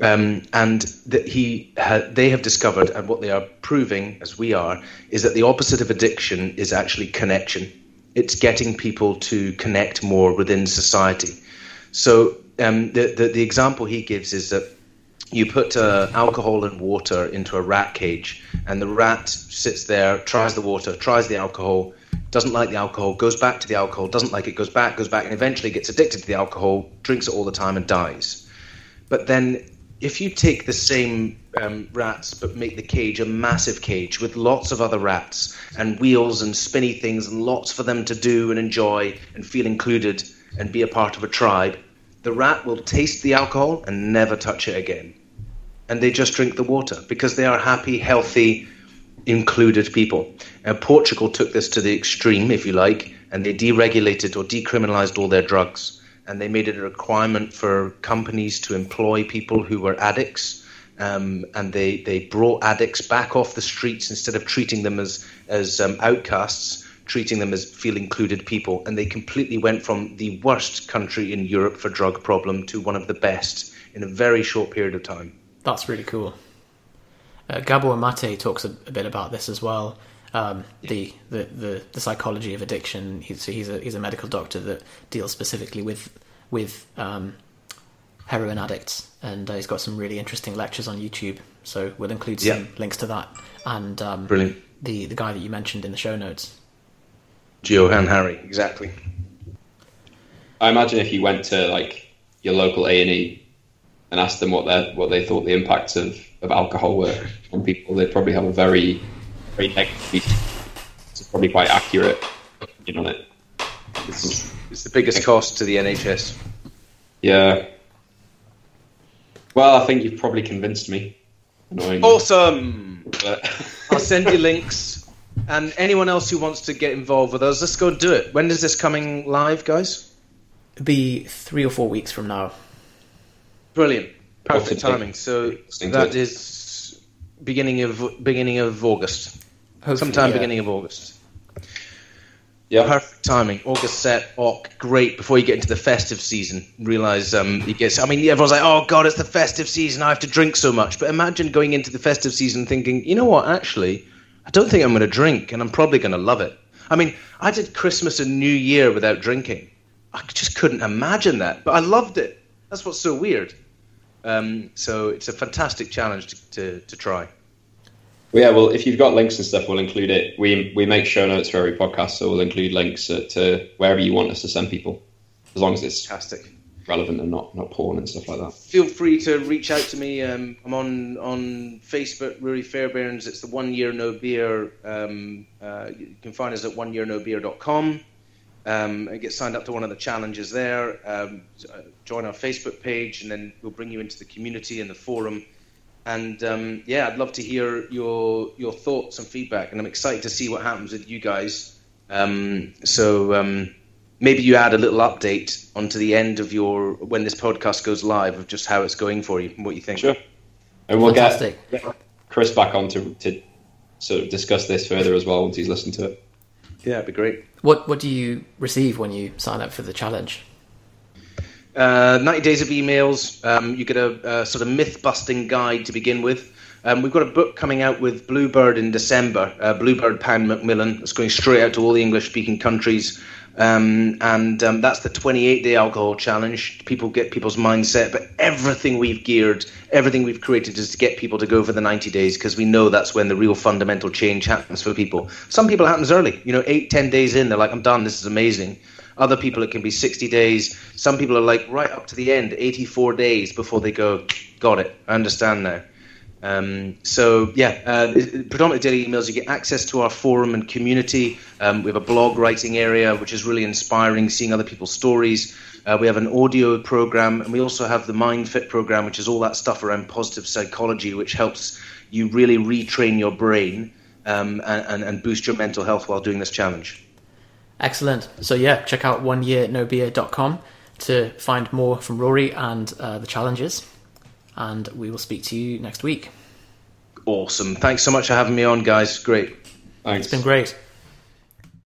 S2: Um, and that he ha- they have discovered, and what they are proving, as we are, is that the opposite of addiction is actually connection. It's getting people to connect more within society. So um, the, the the example he gives is that you put uh, alcohol and water into a rat cage, and the rat sits there, tries the water, tries the alcohol, doesn't like the alcohol, goes back to the alcohol, doesn't like it, goes back, goes back, and eventually gets addicted to the alcohol, drinks it all the time, and dies. But then, if you take the same um, rats but make the cage a massive cage with lots of other rats and wheels and spinny things and lots for them to do and enjoy and feel included and be a part of a tribe, the rat will taste the alcohol and never touch it again. And they just drink the water because they are happy, healthy, included people. And Portugal took this to the extreme, if you like, and they deregulated or decriminalized all their drugs. And they made it a requirement for companies to employ people who were addicts. Um, and they, they brought addicts back off the streets instead of treating them as, as um, outcasts, treating them as feel included people. And they completely went from the worst country in Europe for drug problem to one of the best in a very short period of time.
S1: That's really cool. Uh, Gabor Mate talks a, a bit about this as well. Um, the, the, the, the psychology of addiction. He's he's a he's a medical doctor that deals specifically with with um, heroin addicts, and uh, he's got some really interesting lectures on YouTube. So we'll include some
S2: Yeah.
S1: links to that and um,
S2: Brilliant.
S1: the the guy that you mentioned in the show notes.
S2: Johann Hari, exactly.
S3: I imagine if you went to like your local A and E and asked them what they what they thought the impacts of, of alcohol were on people, they'd probably have a very very negative. It's probably quite accurate opinion on it.
S2: It's, it's the biggest cost to the NHS.
S3: Yeah. Well, I think you've probably convinced me. Annoying.
S2: Awesome!
S3: But
S2: I'll send you links. And anyone else who wants to get involved with us, let's go and do it. When is this coming live, guys?
S1: It'll be three or four weeks from now.
S2: Brilliant. Perfect
S3: What's the date?
S2: timing. So
S3: Listening to
S2: that
S3: it.
S2: is beginning of beginning of August.
S1: Hopefully,
S2: Sometime
S1: yeah.
S2: beginning of August.
S3: yeah,
S2: Perfect timing. August set. Oh, great. Before you get into the festive season, realize um, you get. I mean, everyone's like, "Oh God, it's the festive season. I have to drink so much." But imagine going into the festive season thinking, "You know what? Actually, I don't think I'm going to drink, and I'm probably going to love it." I mean, I did Christmas and New Year without drinking. I just couldn't imagine that, but I loved it. That's what's so weird. Um, so it's a fantastic challenge to, to, to try.
S3: Well, yeah. Well, if you've got links and stuff, we'll include it. We we make show notes for every podcast, so we'll include links uh, to wherever you want us to send people, as long as it's
S2: Fantastic.
S3: relevant and not not porn and stuff like that.
S2: feel free to reach out to me. Um, I'm on on Facebook, Ruari Fairbairns. It's the One Year No Beer. Um, uh, you can find us at oneyearnobeer.com. Um, and get signed up to one of the challenges there. Um, uh, join our Facebook page, and then we'll bring you into the community and the forum. And um, yeah, I'd love to hear your your thoughts and feedback. And I'm excited to see what happens with you guys. Um, so um, maybe you add a little update onto the end of your when this podcast goes live of just how it's going for you and what you think.
S3: Sure. And we'll
S1: Fantastic.
S3: get Chris back on to, to sort of discuss this further as well once he's listened to it.
S2: Yeah, it'd be great.
S1: What what do you receive when you sign up for the challenge?
S2: Uh, 90 days of emails. Um, you get a, a sort of myth busting guide to begin with. Um, we've got a book coming out with Bluebird in December. Uh, Bluebird Pan Macmillan. It's going straight out to all the English speaking countries. Um, and um, that's the 28 day alcohol challenge. People get people's mindset, but everything we've geared, everything we've created is to get people to go for the 90 days because we know that's when the real fundamental change happens for people. Some people happens early, you know, eight, ten days in, they're like, I'm done, this is amazing. Other people, it can be 60 days. Some people are like right up to the end, 84 days before they go, got it, I understand now. Um, so yeah, uh, predominantly daily emails. You get access to our forum and community. Um, we have a blog writing area, which is really inspiring, seeing other people's stories. Uh, we have an audio program, and we also have the Mind Fit program, which is all that stuff around positive psychology, which helps you really retrain your brain um, and, and, and boost your mental health while doing this challenge.
S1: Excellent. So yeah, check out oneyearnobeer.com to find more from Ruari and uh, the challenges. And we will speak to you next week.
S2: Awesome. Thanks so much for having me on, guys. Great.
S3: Thanks.
S1: It's been great.